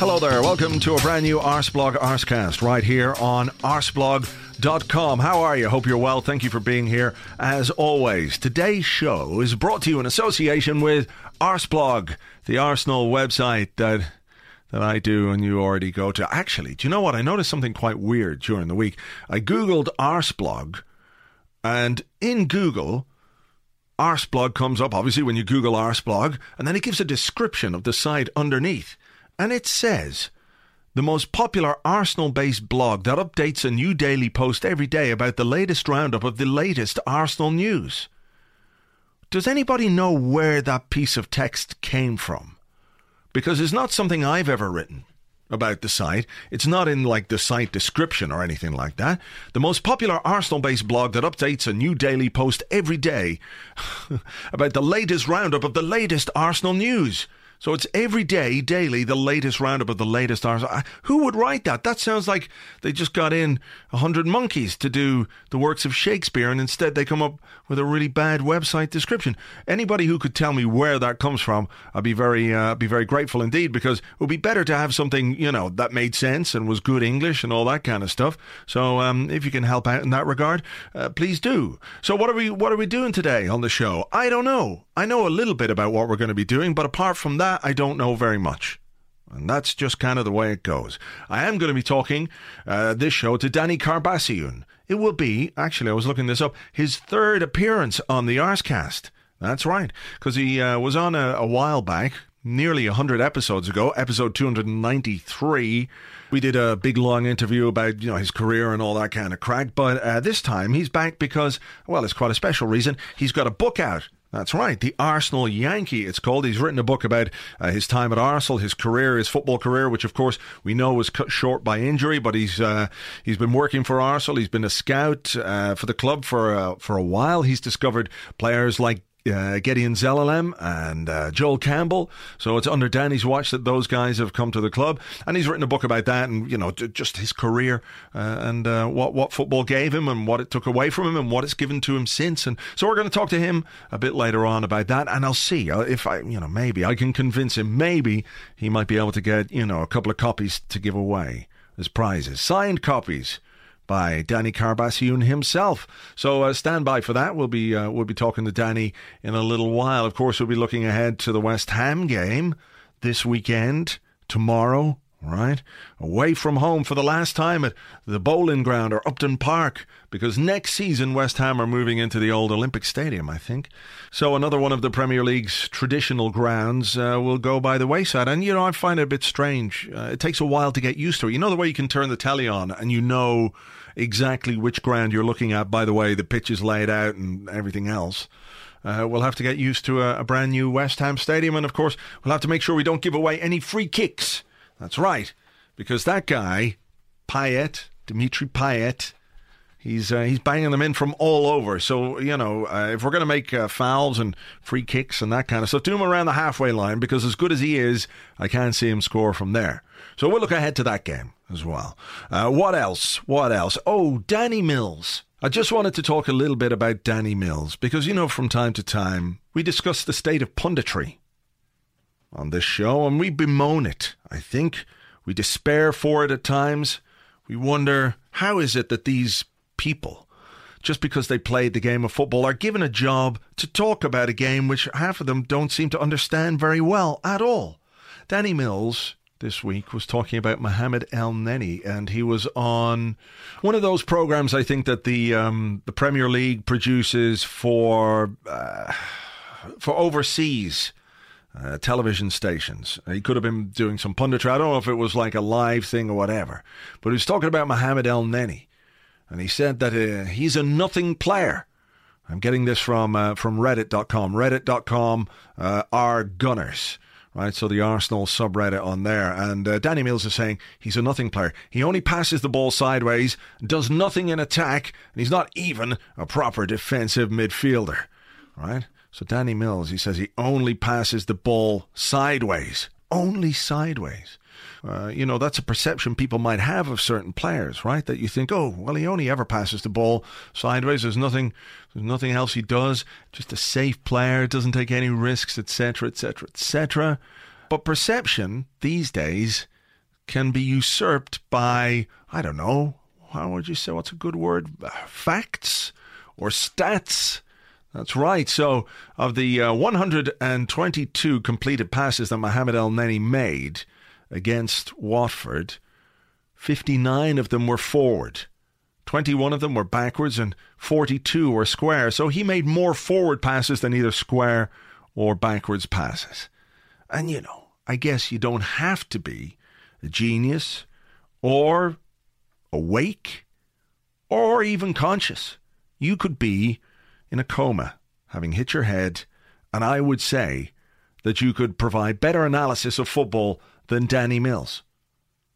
Hello there. Welcome to a brand new Arseblog Arsecast right here on arseblog.com. How are you? Hope you're well. Thank you for being here as always. Today's show is brought to you in association with Arseblog, the Arsenal website that that I do and you already go to. Actually, do you know what? I noticed something quite weird during the week. I googled Arseblog and in Google Arseblog comes up obviously when you Google Arseblog, and then it gives a description of the site underneath. And it says, the most popular Arsenal based blog that updates a new daily post every day about the latest roundup of the latest Arsenal news. Does anybody know where that piece of text came from? Because it's not something I've ever written about the site. It's not in like the site description or anything like that. The most popular Arsenal based blog that updates a new daily post every day about the latest roundup of the latest Arsenal news. So it's every day, daily, the latest roundup of the latest Arsenal. Who would write that? That sounds like they just got in a hundred monkeys to do the works of Shakespeare, and instead they come up with a really bad website description. Anybody who could tell me where that comes from, I'd be very, uh, be very grateful indeed, because it would be better to have something you know that made sense and was good English and all that kind of stuff. So um, if you can help out in that regard, uh, please do. So what are we, what are we doing today on the show? I don't know. I know a little bit about what we're going to be doing, but apart from that. I don't know very much. And that's just kind of the way it goes. I am going to be talking uh, this show to Danny Karbassiyoon. It will be, actually, I was looking this up, his third appearance on the Arsecast. That's right, because he uh, was on a, a while back, nearly 100 episodes ago, episode 293. We did a big long interview about you know his career and all that kind of crack. But uh, this time he's back because, well, it's quite a special reason. He's got a book out that's right, the Arsenal Yankee. It's called. He's written a book about uh, his time at Arsenal, his career, his football career, which of course we know was cut short by injury. But he's uh, he's been working for Arsenal. He's been a scout uh, for the club for for a while. He's discovered players like uh, Gedion Zelalem and uh, Joel Campbell. So it's under Danny's watch that those guys have come to the club, and he's written a book about that and you know just his career uh, and uh, what what football gave him and what it took away from him and what it's given to him since. And so we're going to talk to him a bit later on about that, and I'll see uh, if I you know maybe I can convince him. Maybe he might be able to get you know a couple of copies to give away as prizes, signed copies by Danny Karbassiyoon himself. So uh, stand by for that. We'll be uh, we'll be talking to Danny in a little while. Of course, we'll be looking ahead to the West Ham game this weekend, tomorrow. Right, away from home for the last time at the Boleyn Ground or Upton Park, because next season West Ham are moving into the old Olympic Stadium, I think. So another one of the Premier League's traditional grounds uh, will go by the wayside. And you know, I find it a bit strange. Uh, it takes a while to get used to it. You know the way you can turn the telly on and you know exactly which ground you're looking at by the way the pitch is laid out and everything else. Uh, we'll have to get used to a, a, brand new West Ham stadium, and of course, we'll have to make sure we don't give away any free kicks. That's right, because that guy, Payet, Dimitri Payet, he's uh, he's banging them in from all over. So you know, uh, if we're going to make uh, fouls and free kicks and that kind of stuff, do him around the halfway line because as good as he is, I can't see him score from there. So we'll look ahead to that game as well. Uh, what else? What else? Oh, Danny Mills. I just wanted to talk a little bit about Danny Mills because, you know, from time to time we discuss the state of punditry on this show and we bemoan it. I think we despair for it at times. We wonder how is it that these people, just because they played the game of football, are given a job to talk about a game which half of them don't seem to understand very well at all. Danny Mills this week was talking about Mohamed El Neni, and he was on one of those programs I think that the um, the Premier League produces for uh, for overseas. Uh, television stations. He could have been doing some punditry. I don't know if it was like a live thing or whatever, but he was talking about Mohamed El Neni, and he said that uh, he's a nothing player. I'm getting this from uh, from Reddit.com. Reddit.com uh, Gunners right? So the Arsenal subreddit on there. And uh, Danny Mills is saying he's a nothing player. He only passes the ball sideways, does nothing in attack, and he's not even a proper defensive midfielder, right? So Danny Mills, he says he only passes the ball sideways, only sideways. Uh, you know, that's a perception people might have of certain players, right? That you think, oh, well, he only ever passes the ball sideways. There's nothing, there's nothing else he does. Just a safe player, doesn't take any risks, etc., etc., etc. But perception these days can be usurped by, I don't know, how would you say? What's a good word? Facts or stats. That's right. So, of the uh, 122 completed passes that Mohamed El Neni made, against Watford, 59 of them were forward. 21 of them were backwards and 42 were square. So he made more forward passes than either square or backwards passes. And you know, I guess you don't have to be a genius or awake or even conscious. You could be in a coma, having hit your head, and I would say that you could provide better analysis of football than Danny Mills.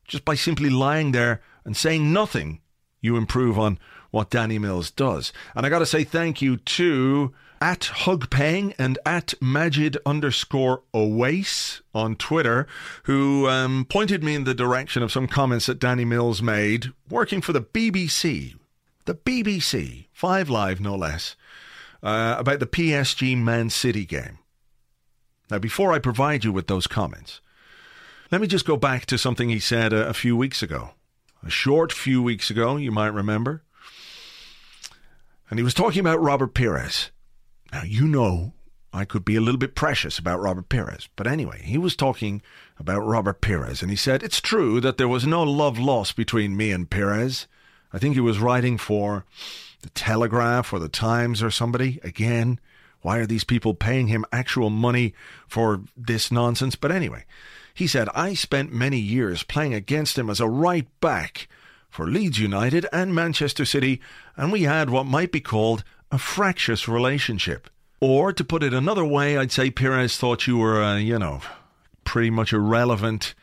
Just by simply lying there and saying nothing, you improve on what Danny Mills does. And I got to say thank you to at Hugpeng and at Majid underscore Owace on Twitter, who um, pointed me in the direction of some comments that Danny Mills made working for the BBC. The BBC, Five Live no less, uh, about the PSG Man City game. Now, before I provide you with those comments, let me just go back to something he said a, a few weeks ago. A short few weeks ago, you might remember. And he was talking about Robert Pires. Now, you know I could be a little bit precious about Robert Pires. But anyway, he was talking about Robert Pires, and he said, It's true that there was no love lost between me and Pires. I think he was writing for the Telegraph or the Times or somebody. Again, why are these people paying him actual money for this nonsense? But anyway, he said, I spent many years playing against him as a right back for Leeds United and Manchester City, and we had what might be called a fractious relationship. Or, to put it another way, I'd say Pires thought you were, uh, you know, pretty much irrelevant,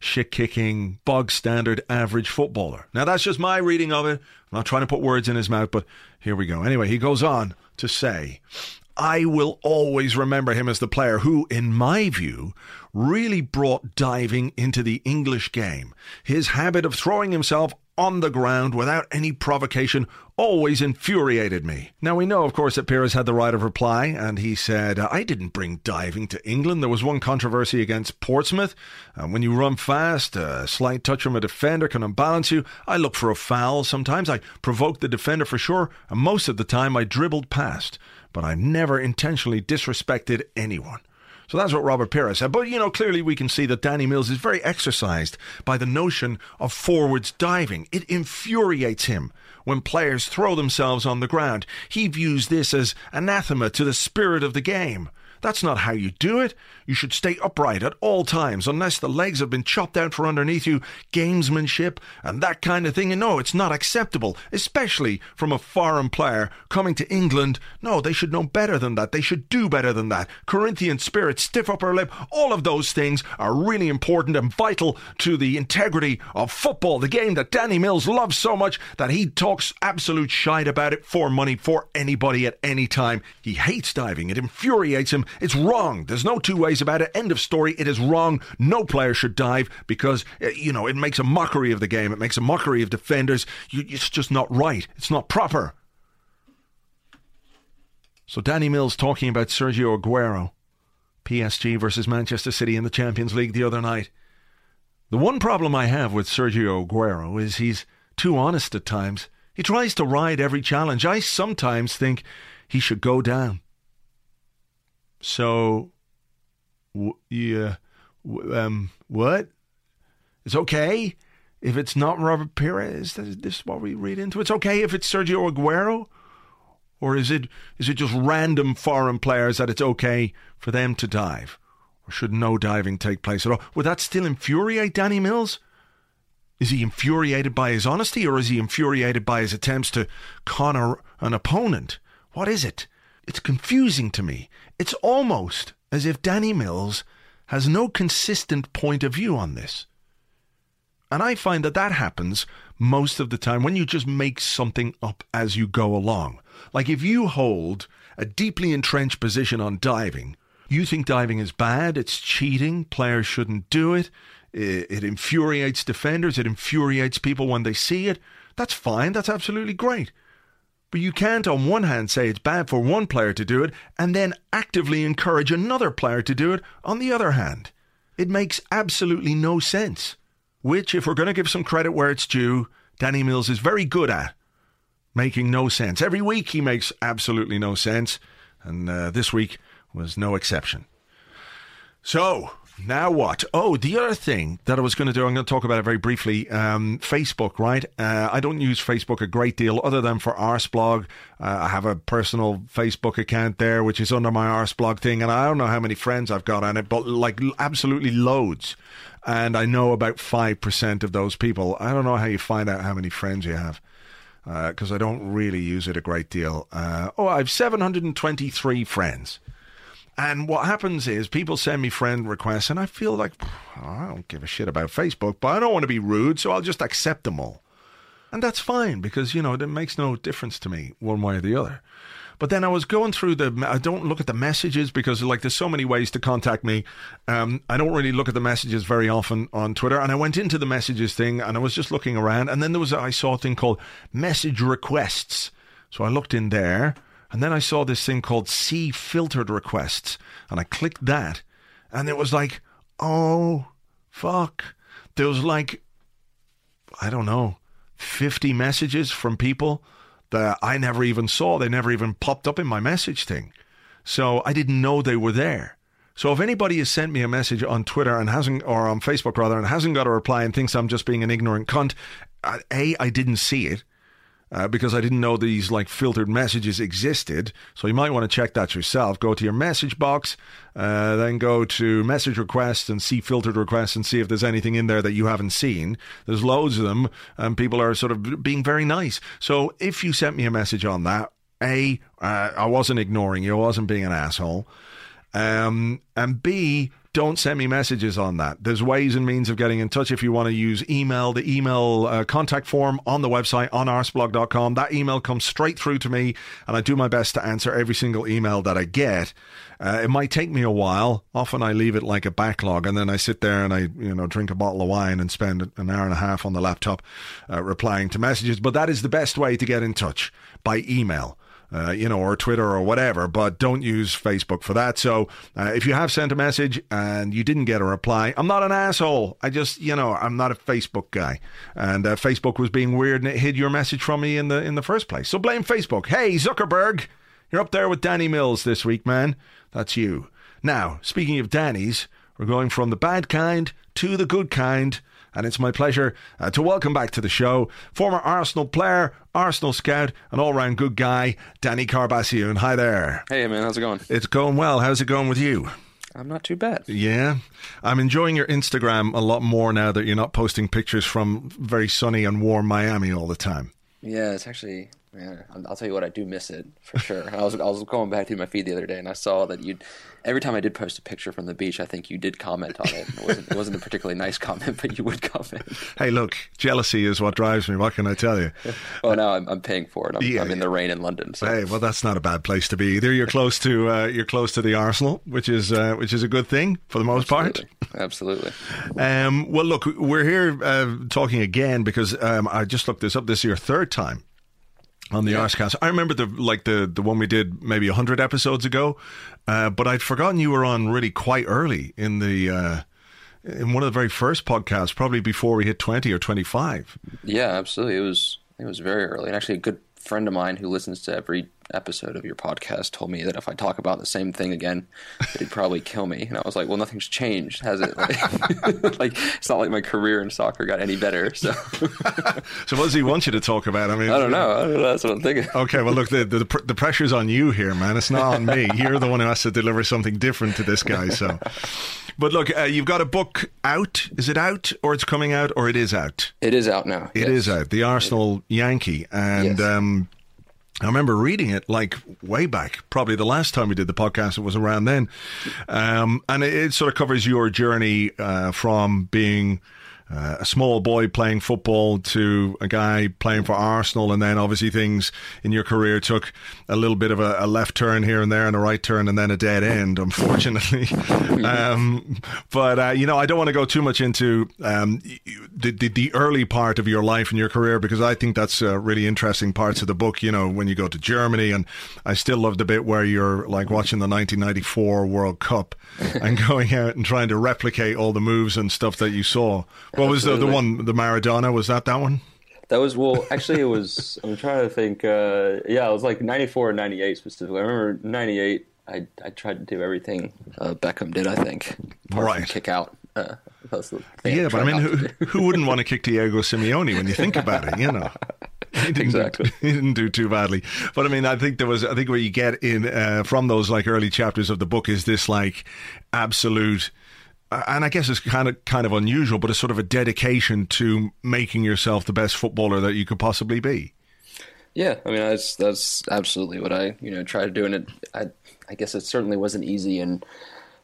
shit kicking, bog standard, average footballer. Now, that's just my reading of it. I'm not trying to put words in his mouth, but here we go. Anyway, he goes on to say, I will always remember him as the player who, in my view, really brought diving into the English game. His habit of throwing himself on the ground without any provocation always infuriated me. Now, we know, of course, that Pires had the right of reply, and he said, I didn't bring diving to England. There was one controversy against Portsmouth. Uh, when you run fast, a slight touch from a defender can unbalance you. I look for a foul. Sometimes I provoke the defender for sure, and most of the time I dribbled past but I've never intentionally disrespected anyone. So that's what Robert Pires said. But, you know, clearly we can see that Danny Mills is very exercised by the notion of forwards diving. It infuriates him when players throw themselves on the ground. He views this as anathema to the spirit of the game. That's not how you do it. You should stay upright at all times unless the legs have been chopped out for underneath you, gamesmanship and that kind of thing. And no, it's not acceptable, especially from a foreign player coming to England. No, they should know better than that. They should do better than that. Corinthian spirit, stiff upper lip, all of those things are really important and vital to the integrity of football, the game that Danny Mills loves so much that he talks absolute shite about it for money for anybody at any time. He hates diving. It infuriates him it's wrong. There's no two ways about it. End of story. It is wrong. No player should dive because, uh, you know, it makes a mockery of the game. It makes a mockery of defenders. You, it's just not right. It's not proper. So Danny Mills talking about Sergio Aguero, PSG versus Manchester City in the Champions League the other night. The one problem I have with Sergio Aguero is he's too honest at times. He tries to ride every challenge. I sometimes think he should go down. So, w- yeah, w- um, what? It's okay if it's not Robert. Is this what we read into? It's okay if it's Sergio Aguero, or is it is it just random foreign players that it's okay for them to dive, or should no diving take place at all? Would that still infuriate Danny Mills? Is he infuriated by his honesty, or is he infuriated by his attempts to con an opponent? What is it? It's confusing to me. It's almost as if Danny Mills has no consistent point of view on this. And I find that that happens most of the time when you just make something up as you go along. Like if you hold a deeply entrenched position on diving, you think diving is bad, it's cheating, players shouldn't do it, it, infuriates defenders, it infuriates people when they see it. That's fine, that's absolutely great. But you can't, on one hand, say it's bad for one player to do it and then actively encourage another player to do it on the other hand. It makes absolutely no sense. Which, if we're going to give some credit where it's due, Danny Mills is very good at making no sense. Every week he makes absolutely no sense, and uh, this week was no exception. So, now what? Oh, the other thing that I was going to do, I'm going to talk about it very briefly. Um, Facebook, right? Uh, I don't use Facebook a great deal other than for Arseblog. Uh, I have a personal Facebook account there, which is under my Arseblog thing, and I don't know how many friends I've got on it, but like absolutely loads. And I know about 5% of those people. I don't know how you find out how many friends you have because uh, I don't really use it a great deal. Uh, oh, I have 723 friends. And what happens is people send me friend requests, and I feel like I don't give a shit about Facebook, but I don't want to be rude, so I'll just accept them all. And that's fine because, you know, it makes no difference to me one way or the other. But then I was going through the. I don't look at the messages because like there's so many ways to contact me. Um, I don't really look at the messages very often on Twitter. And I went into the messages thing and I was just looking around. And then there was I saw a thing called message requests. So I looked in there and then I saw this thing called see filtered requests. And I clicked that. And it was like, oh, fuck. There was like, I don't know, 50 messages from people that I never even saw. They never even popped up in my message thing. So I didn't know they were there. So if anybody has sent me a message on Twitter and hasn't, or on Facebook rather, and hasn't got a reply and thinks I'm just being an ignorant cunt, A, I didn't see it uh, because I didn't know these like filtered messages existed. So you might want to check that yourself. Go to your message box, uh, then go to message requests and see filtered requests and see if there's anything in there that you haven't seen. There's loads of them, and people are sort of being very nice. So if you sent me a message on that, a, uh, I wasn't ignoring you, I wasn't being an asshole. Um, and B, don't send me messages on that. There's ways and means of getting in touch if you want to use email, the email uh, contact form on the website on arseblog.com. That email comes straight through to me, and I do my best to answer every single email that I get. Uh, it might take me a while. Often I leave it like a backlog, and then I sit there and I, you know, drink a bottle of wine and spend an hour and a half on the laptop uh, replying to messages. But that is the best way to get in touch by email uh, you know, or Twitter or whatever, but don't use Facebook for that. So uh, if you have sent a message and you didn't get a reply, I'm not an asshole. I just, you know, I'm not a Facebook guy, and uh, Facebook was being weird and it hid your message from me in the in the first place. So blame Facebook. Hey, Zuckerberg, you're up there with Danny Mills this week, man. That's you. Now, speaking of Danny's, we're going from the bad kind to the good kind and it's my pleasure uh, to welcome back to the show former Arsenal player, Arsenal scout, and all round good guy, Danny Karbassiyoon. Hi there. Hey, man, how's it going? It's going well. How's it going with you? I'm not too bad. Yeah. I'm enjoying your Instagram a lot more now that you're not posting pictures from very sunny and warm Miami all the time. Yeah, it's actually yeah, I'll tell you what, I do miss it for sure. I was I was going back through my feed the other day, and I saw that you. Every time I did post a picture from the beach, I think you did comment on it. It wasn't, it wasn't a particularly nice comment, but you would comment. Hey, look, jealousy is what drives me. What can I tell you? oh, now I'm, I'm paying for it. I'm, yeah, I'm in the rain in London. So. Hey, well, that's not a bad place to be either. You're close to uh, you're close to the Arsenal, which is uh, which is a good thing for the most Absolutely. part. Absolutely. Um, well, look, we're here uh, talking again because um, I just looked this up. This is your third time on the yeah. Arsecast. I remember the like the the one we did maybe hundred episodes ago, uh, but I'd forgotten you were on really quite early in the. Uh, in one of the very first podcasts, probably before we hit twenty or twenty-five. Yeah, absolutely. It was it was very early, and actually, a good friend of mine who listens to every episode of your podcast told me that if I talk about the same thing again, he'd probably kill me. And I was like, well, nothing's changed, has it? Like, like it's not like my career in soccer got any better. So, So what does he want you to talk about? I mean, I don't know. I don't know. That's what I'm thinking. Okay, well, look, the, the the pressure's on you here, man. It's not on me. You're the one who has to deliver something different to this guy. So, but look, uh, you've got a book out. Is it out, or it's coming out, or it is out? It is out now. It yes. is out. The Arsenal Yankee, and Yes. um, I remember reading it like way back. Probably the last time we did the podcast, it was around then, um, and it, it sort of covers your journey uh, from being. Uh, a small boy playing football to a guy playing for Arsenal, and then obviously things in your career took a little bit of a, a left turn here and there, and a right turn, and then a dead end, unfortunately. um, but uh, you know, I don't want to go too much into um, the, the the early part of your life and your career because I think that's uh, really interesting parts of the book. You know, when you go to Germany, and I still love the bit where you're like watching the 1994 World Cup and going out and trying to replicate all the moves and stuff that you saw. What was the, the one, the Maradona? Was that that one? That was well. Actually, it was. I'm trying to think. Uh, yeah, it was like '94 or '98 specifically. I remember '98. I I tried to do everything uh, Beckham did. I think. Right. Kick out. Uh, Yeah, but I mean, who, who wouldn't want to kick Diego Simeone when you think about it? You know, he didn't, Exactly. He didn't do too badly, but I mean, I think there was. I think what you get in uh, from those like early chapters of the book is this like absolute. And I guess it's kind of kind of unusual, but it's sort of a dedication to making yourself the best footballer that you could possibly be. Yeah, I mean that's that's absolutely what I you know try to do, and it I I guess it certainly wasn't easy in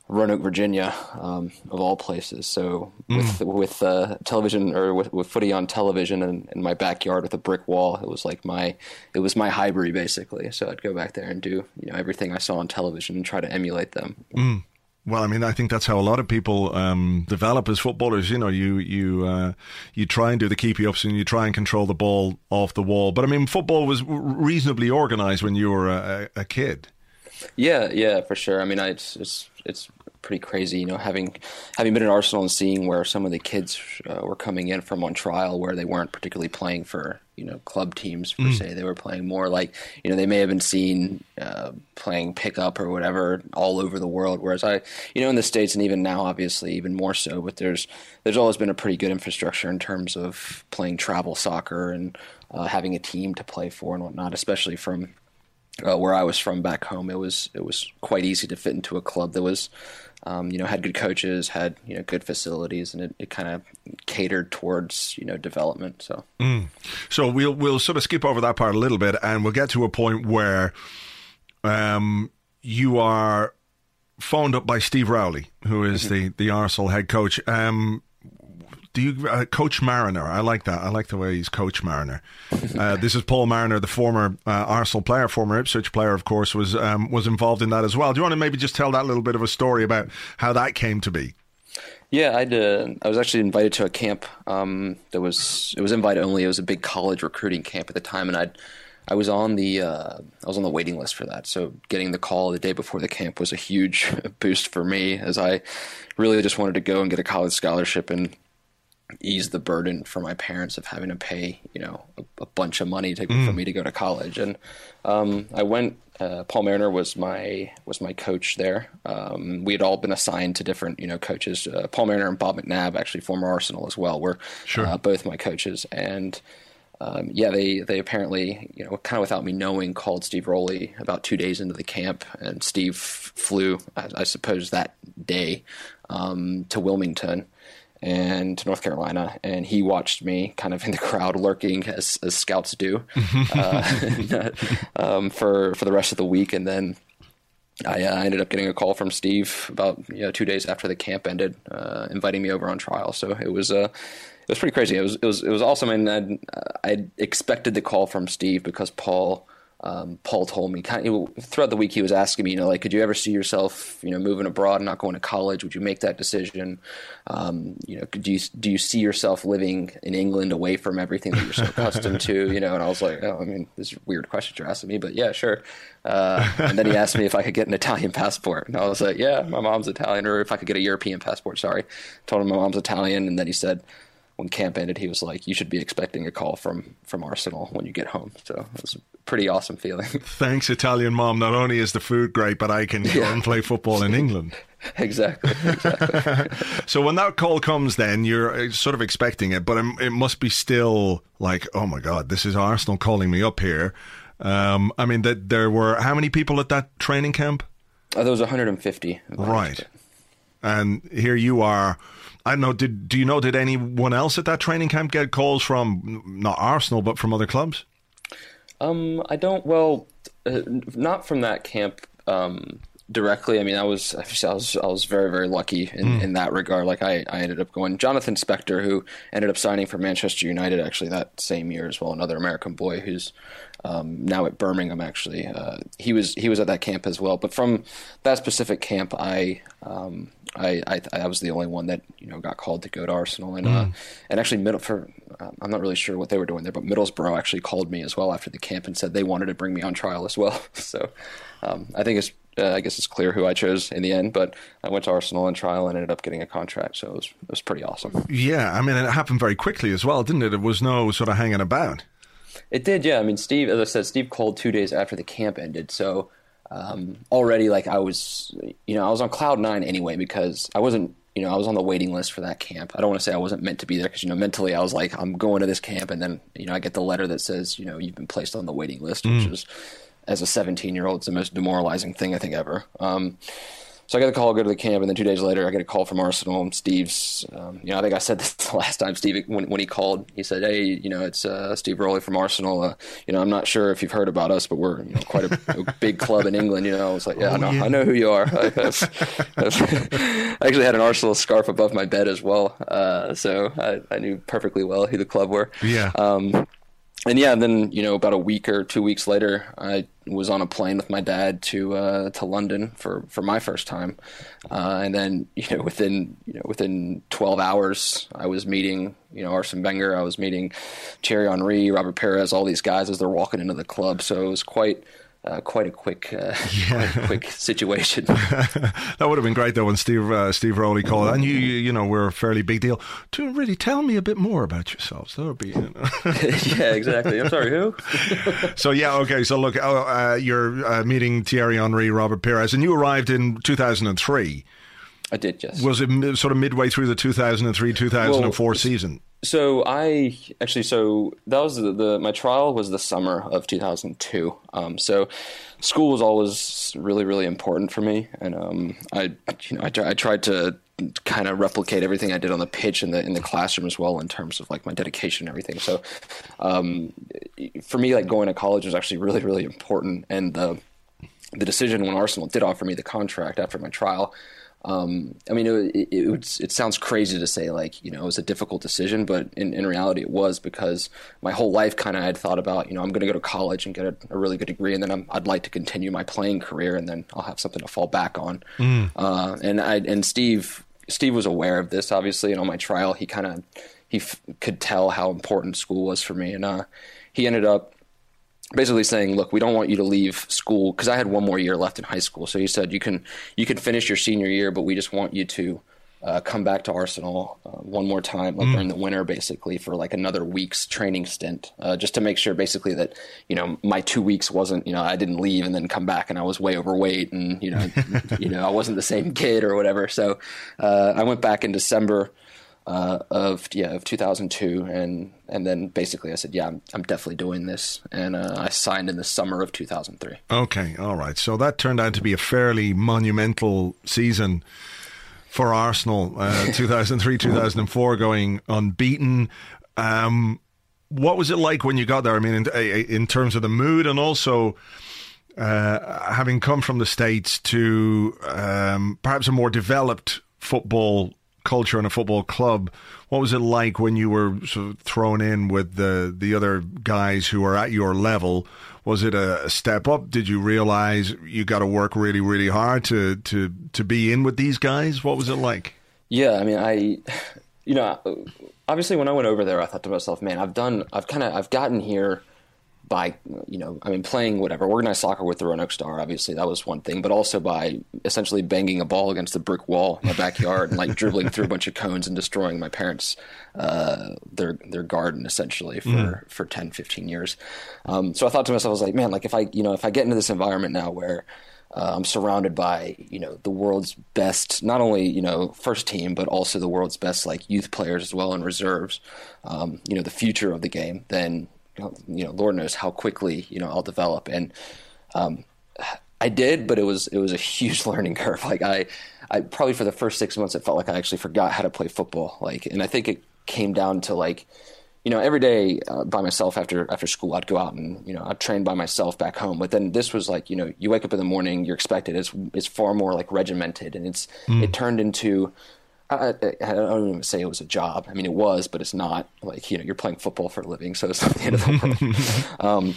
Roanoke, Virginia, um, of all places. So with with uh, television or with, with footy on television and in my backyard with a brick wall, it was like my it was my Highbury basically. So I'd go back there and do you know everything I saw on television and try to emulate them. Well, I mean, I think that's how a lot of people um, develop as footballers. You know, you you uh, you try and do the keepy ups and you try and control the ball off the wall. But I mean, football was reasonably organised when you were a, a a kid. Yeah, yeah, for sure. I mean, I, it's it's it's pretty crazy, you know, having having been at Arsenal and seeing where some of the kids uh, were coming in from on trial, where they weren't particularly playing for you know club teams per se. They were playing more like you know they may have been seen uh, playing pickup or whatever all over the world. Whereas I, you know, in the states and even now, obviously, even more so. But there's there's always been a pretty good infrastructure in terms of playing travel soccer and uh, having a team to play for and whatnot, especially from uh, where I was from back home, it was it was quite easy to fit into a club that was, um, you know, had good coaches, had you know good facilities, and it, it kind of catered towards you know development. So So we'll we'll sort of skip over that part a little bit, and we'll get to a point where um, you are phoned up by Steve Rowley, who is the the Arsenal head coach. Um, do you uh, coach Mariner? I like that. I like the way he's coach Mariner. Uh, this is Paul Mariner, the former uh, Arsenal player, former Ipswich player, of course, was um, was involved in that as well. Do you want to maybe just tell that little bit of a story about how that came to be? yeah, I uh, I was actually invited to a camp um, that was it was invite only. It was a big college recruiting camp at the time, and I'd. I was on the uh, I was on the waiting list for that, so getting the call the day before the camp was a huge boost for me, as I really just wanted to go and get a college scholarship and ease the burden for my parents of having to pay, you know, a, a bunch of money to, for me to go to college. And um, I went. Uh, Paul Mariner was my was my coach there. Um, we had all been assigned to different, you know, coaches. Uh, Paul Mariner and Bob McNab, actually former Arsenal as well, were Sure. uh, both my coaches. And um, yeah, they they apparently, you know, kind of without me knowing, called Steve Rowley about two days into the camp, and Steve flew, I, I suppose, that day um, to Wilmington and to North Carolina, and he watched me kind of in the crowd lurking as, as scouts do uh, um, for for the rest of the week, and then I uh, ended up getting a call from Steve about you know two days after the camp ended, uh, inviting me over on trial. So it was uh, it was pretty crazy. It was it was it was awesome, and I expected the call from Steve because Paul. Um, Paul told me kind of, throughout the week he was asking me, you know, like, could you ever see yourself, you know, moving abroad and not going to college? Would you make that decision? Um, you know, do you do you see yourself living in England away from everything that you're so accustomed to? You know, and I was like, oh, I mean, this is a weird question you're asking me, but yeah, sure. Uh, and then he asked me if I could get an Italian passport, and I was like, yeah, my mom's Italian, or if I could get a European passport. Sorry, told him my mom's Italian, and then he said, when camp ended, he was like, "You should be expecting a call from from Arsenal when you get home." So it was a pretty awesome feeling. Thanks, Italian mom. Not only is the food great, but I can go Yeah. and play football in England. exactly. Exactly. So when that call comes, then you're uh, sort of expecting it, but it, must be still like, oh my god, this is Arsenal calling me up here. Um, I mean, that there were how many people at that training camp? Uh, there was 150. Right. And here you are. I don't know. Did do you know? Did anyone else at that training camp get calls from not Arsenal, but from other clubs? Um, I don't. Well, uh, not from that camp um, directly. I mean, I was, I was, I was very, very lucky in, in that regard. Like, I, I ended up going. Jonathan Spector, who ended up signing for Manchester United actually that same year as well, another American boy who's um, now at Birmingham. Actually, uh, he was he was at that camp as well. But from that specific camp, I. Um, I, I I was the only one that you know got called to go to Arsenal and uh, and actually middle for uh, I'm not really sure what they were doing there, but Middlesbrough actually called me as well after the camp and said they wanted to bring me on trial as well. So um, I think it's uh, I guess it's clear who I chose in the end, but I went to Arsenal on trial and ended up getting a contract, so it was it was pretty awesome. Yeah, I mean, it happened very quickly as well, didn't it? It was no sort of hanging about. It did, yeah. I mean, Steve, as I said, Steve called two days after the camp ended, so um, already like I was, you know, I was on cloud nine anyway because I wasn't, you know, I was on the waiting list for that camp. I don't want to say I wasn't meant to be there because you know mentally I was like I'm going to this camp, and then you know I get the letter that says you know you've been placed on the waiting list, which is as a 17 year old, it's the most demoralizing thing I think ever. Um, so I got a call, go to the camp, and then two days later, I get a call from Arsenal. And Steve's, um, you know, I think I said this the last time Steve when when he called. He said, "Hey, you know, it's uh, Steve Rowley from Arsenal. Uh, you know, I'm not sure if you've heard about us, but we're you know, quite a, a big club in England. You know, I was like, yeah, I know, I know who you are. I, I actually had an Arsenal scarf above my bed as well, uh, so I, I knew perfectly well who the club were. Yeah. Um, and yeah, then you know, about a week or two weeks later, I was on a plane with my dad to uh, to London for, for my first time, uh, and then you know within you know within twelve hours, I was meeting you know Arsene Wenger, I was meeting Thierry Henry, Robert Pires, all these guys as they're walking into the club. So it was quite. Uh, quite a quick, uh, quite a quick situation. that would have been great though when Steve uh, Steve Rowley called, and you, you you know were a fairly big deal. To really tell me a bit more about yourselves, that would be. You know. yeah, exactly. I'm sorry, who? so yeah, okay. So look, uh, uh, you're uh, meeting Thierry Henry, Robert Pires, and you arrived in 2003. I did, yes. Was it sort of midway through the 2003 2004 Well, season? So I actually so that was the, the my trial was the summer of 2002. Um, so school was always really really important for me, and um, I you know I, I tried to kind of replicate everything I did on the pitch in the in the classroom as well in terms of like my dedication and everything. So um, for me, like going to college was actually really really important, and the the decision when Arsenal did offer me the contract after my trial. Um, I mean, it, it, it, would- it sounds crazy to say like you know it was a difficult decision, but in, in reality it was because my whole life kind of I had thought about you know I'm going to go to college and get a, a really good degree, and then I'm, I'd like to continue my playing career, and then I'll have something to fall back on. Uh, and I and Steve Steve was aware of this obviously, and on my trial he kind of he f- could tell how important school was for me, and uh, he ended up basically saying, "Look, we don't want you to leave school because I had one more year left in high school." So he said, "You can you can finish your senior year, but we just want you to uh, come back to Arsenal uh, one more time, like during the winter, basically for like another week's training stint, uh, just to make sure, basically that you know my two weeks wasn't you know I didn't leave and then come back and I was way overweight and you know you know I wasn't the same kid or whatever." So uh, I went back in December uh, of yeah of 2002 and and then basically I said yeah I'm, I'm definitely doing this and uh, I signed in the summer of 2003 Okay, all right. So that turned out to be a fairly monumental season for Arsenal, uh, 2003 2004, going unbeaten. Um, what was it like when you got there? I mean, in, in terms of the mood and also uh, having come from the States to um, perhaps a more developed football culture in a football club. What was it like when you were sort of thrown in with the the other guys who are at your level? Was it a, step up? Did you realize you got to work really, really hard to to to be in with these guys? What was it like? Yeah, I mean, I, you know, obviously when I went over there, I thought to myself, man, I've done, I've kind of, I've gotten here by you know I mean playing whatever organized soccer with the Roanoke Star obviously that was one thing but also by essentially banging a ball against the brick wall in my backyard and like dribbling through a bunch of cones and destroying my parents uh, their their garden essentially for mm. for 10 15 years um, so I thought to myself I was like man like if I you know if I get into this environment now where uh, I'm surrounded by you know the world's best, not only you know first team, but also the world's best like youth players as well and reserves. Um, you know the future of the game. Then you know, Lord knows how quickly you know I'll develop. And um, I did, but it was it was a huge learning curve. Like I, I probably for the first six months, it felt like I actually forgot how to play football. Like, and I think it came down to like you know, every day uh, by myself after after school, I'd go out and you know I'd train by myself back home. But then this was like you know you wake up in the morning, you're expected. It's it's far more like regimented, and it's mm. it turned into. I, I, don't even say it was a job. I mean, it was, but it's not. Like you know, you're playing football for a living, so it's not the end of the world. um,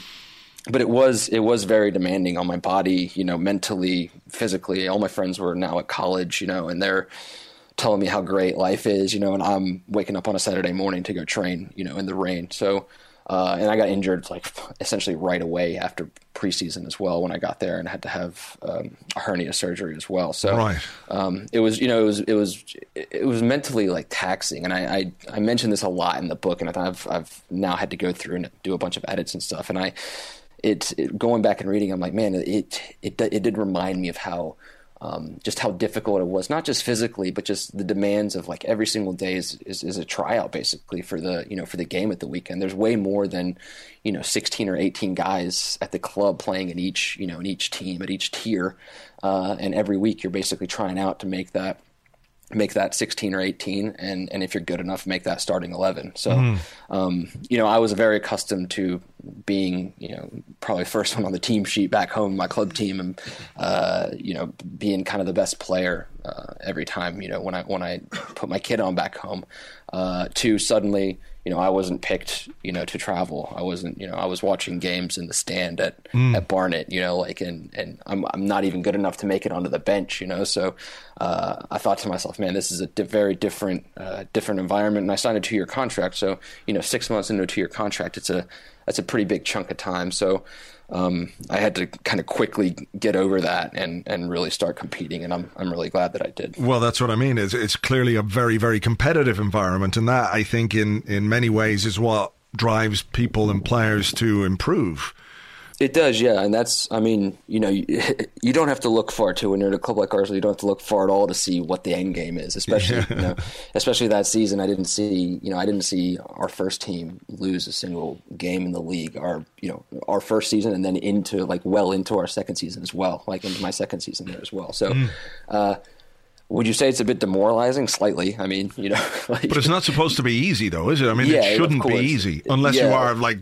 but it was it was very demanding on my body, you know, mentally, physically. All my friends were now at college, you know, and they're telling me how great life is, you know, and I'm waking up on a Saturday morning to go train, you know, in the rain. So, uh, and I got injured like essentially right away after preseason as well when I got there and had to have um, a hernia surgery as well. So right. um, it was, you know, it was, it was, it was mentally like taxing. And I, I, I mentioned this a lot in the book and I've, I've now had to go through and do a bunch of edits and stuff. And I, it, it going back and reading, I'm like, man, it, it, it did remind me of how, um, just how difficult it was, not just physically, but just the demands of like every single day is, is, is, a tryout basically for the, you know, for the game at the weekend. There's way more than, you know, 16 or 18 guys at the club playing in each, you know, in each team at each tier. Uh, and every week you're basically trying out to make that, make that 16 or 18 and and if you're good enough make that starting 11 so mm. um, you know i was very accustomed to being you know probably first one on the team sheet back home my club team and uh, you know being kind of the best player uh, every time you know when i when i put my kid on back home uh, to suddenly you know, I wasn't picked, you know, to travel. I wasn't, you know, I was watching games in the stand at mm. at Barnet, you know, like, and and I'm I'm not even good enough to make it onto the bench, you know. So uh, I thought to myself, man, this is a di- very different uh, different environment. And I signed a two year contract, so you know, six months into a two year contract, it's a that's a pretty big chunk of time. So um, I had to kind of quickly get over that and, and really start competing, and I'm I'm really glad that I did. Well, that's what I mean. It's it's clearly a very very competitive environment, and that I think in in many ways is what drives people and players to improve. It does, yeah, and that's. I mean, you know, you, you, don't have to look far too when you're in a club like Arsenal. You don't have to look far at all to see what the end game is. Especially, you know, especially that season. I didn't see, you know, I didn't see our first team lose a single game in the league. Our, you know, our first season, and then into like well into our second season as well, like into my second season there as well. So. Mm. Uh, would you say it's a bit demoralizing? Slightly. I mean, you know, like, but it's not supposed to be easy, though, is it? I mean, yeah, it shouldn't be easy unless yeah. you are like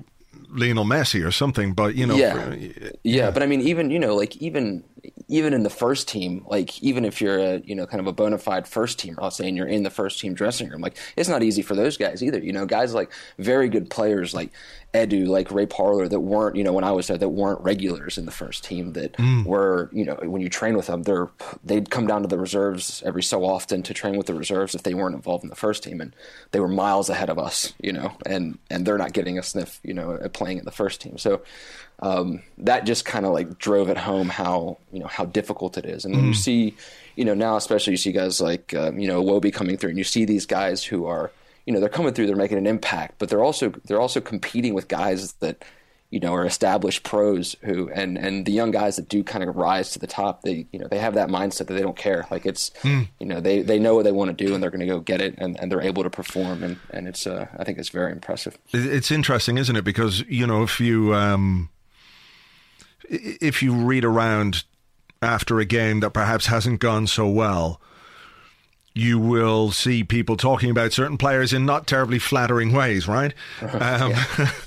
Lionel Messi or something, but you know, yeah, for, yeah. yeah. But I mean, even you know, like even even in the first team, like even if you're a you know kind of a bona fide first team, I'll say, and you're in the first team dressing room, like it's not easy for those guys either. You know, guys like very good players like Edu, like Ray Parlour, that weren't you know when I was there that weren't regulars in the first team that mm. were you know when you train with them, they're they'd come down to the reserves every so often to train with the reserves if they weren't involved in the first team, and they were miles ahead of us, you know, and and they're not getting a sniff, you know, at playing in the first team. So um, that just kind of like drove it home how you know how difficult it is. And when you mm. see, you know, now especially you see guys like um, you know Iwobi coming through, and you see these guys who are you know they're coming through, they're making an impact, but they're also they're also competing with guys that you know are established pros who and and the young guys that do kind of rise to the top they you know they have that mindset that they don't care like it's mm. you know they they know what they want to do and they're going to go get it and, and they're able to perform and and it's uh, I think it's very impressive. It's interesting, isn't it? Because you know if you um if you read around after a game that perhaps hasn't gone so well, you will see people talking about certain players in not terribly flattering ways, right? Um,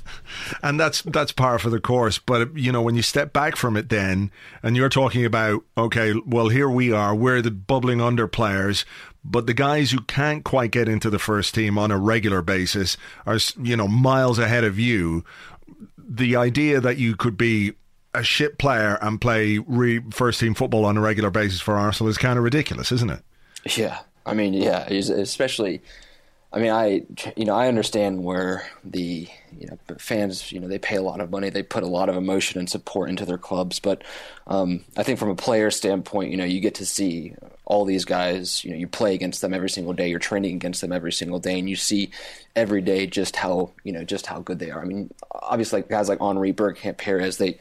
and that's that's par for the course. But you know, when you step back from it, then and you're talking about, okay, well, here we are, we're the bubbling under players, but the guys who can't quite get into the first team on a regular basis are, you know, miles ahead of you. The idea that you could be a shit player and play re- first team football on a regular basis for Arsenal is kind of ridiculous, isn't it? Yeah, I mean, yeah, especially I mean, I you know I understand where the you know fans you know they pay a lot of money, they put a lot of emotion and support into their clubs, but um, I think from a player standpoint, you know, you get to see all these guys. You know, you play against them every single day, you're training against them every single day, and you see every day just how you know just how good they are. I mean, obviously, like guys like Henry, Bergkamp, Pires, they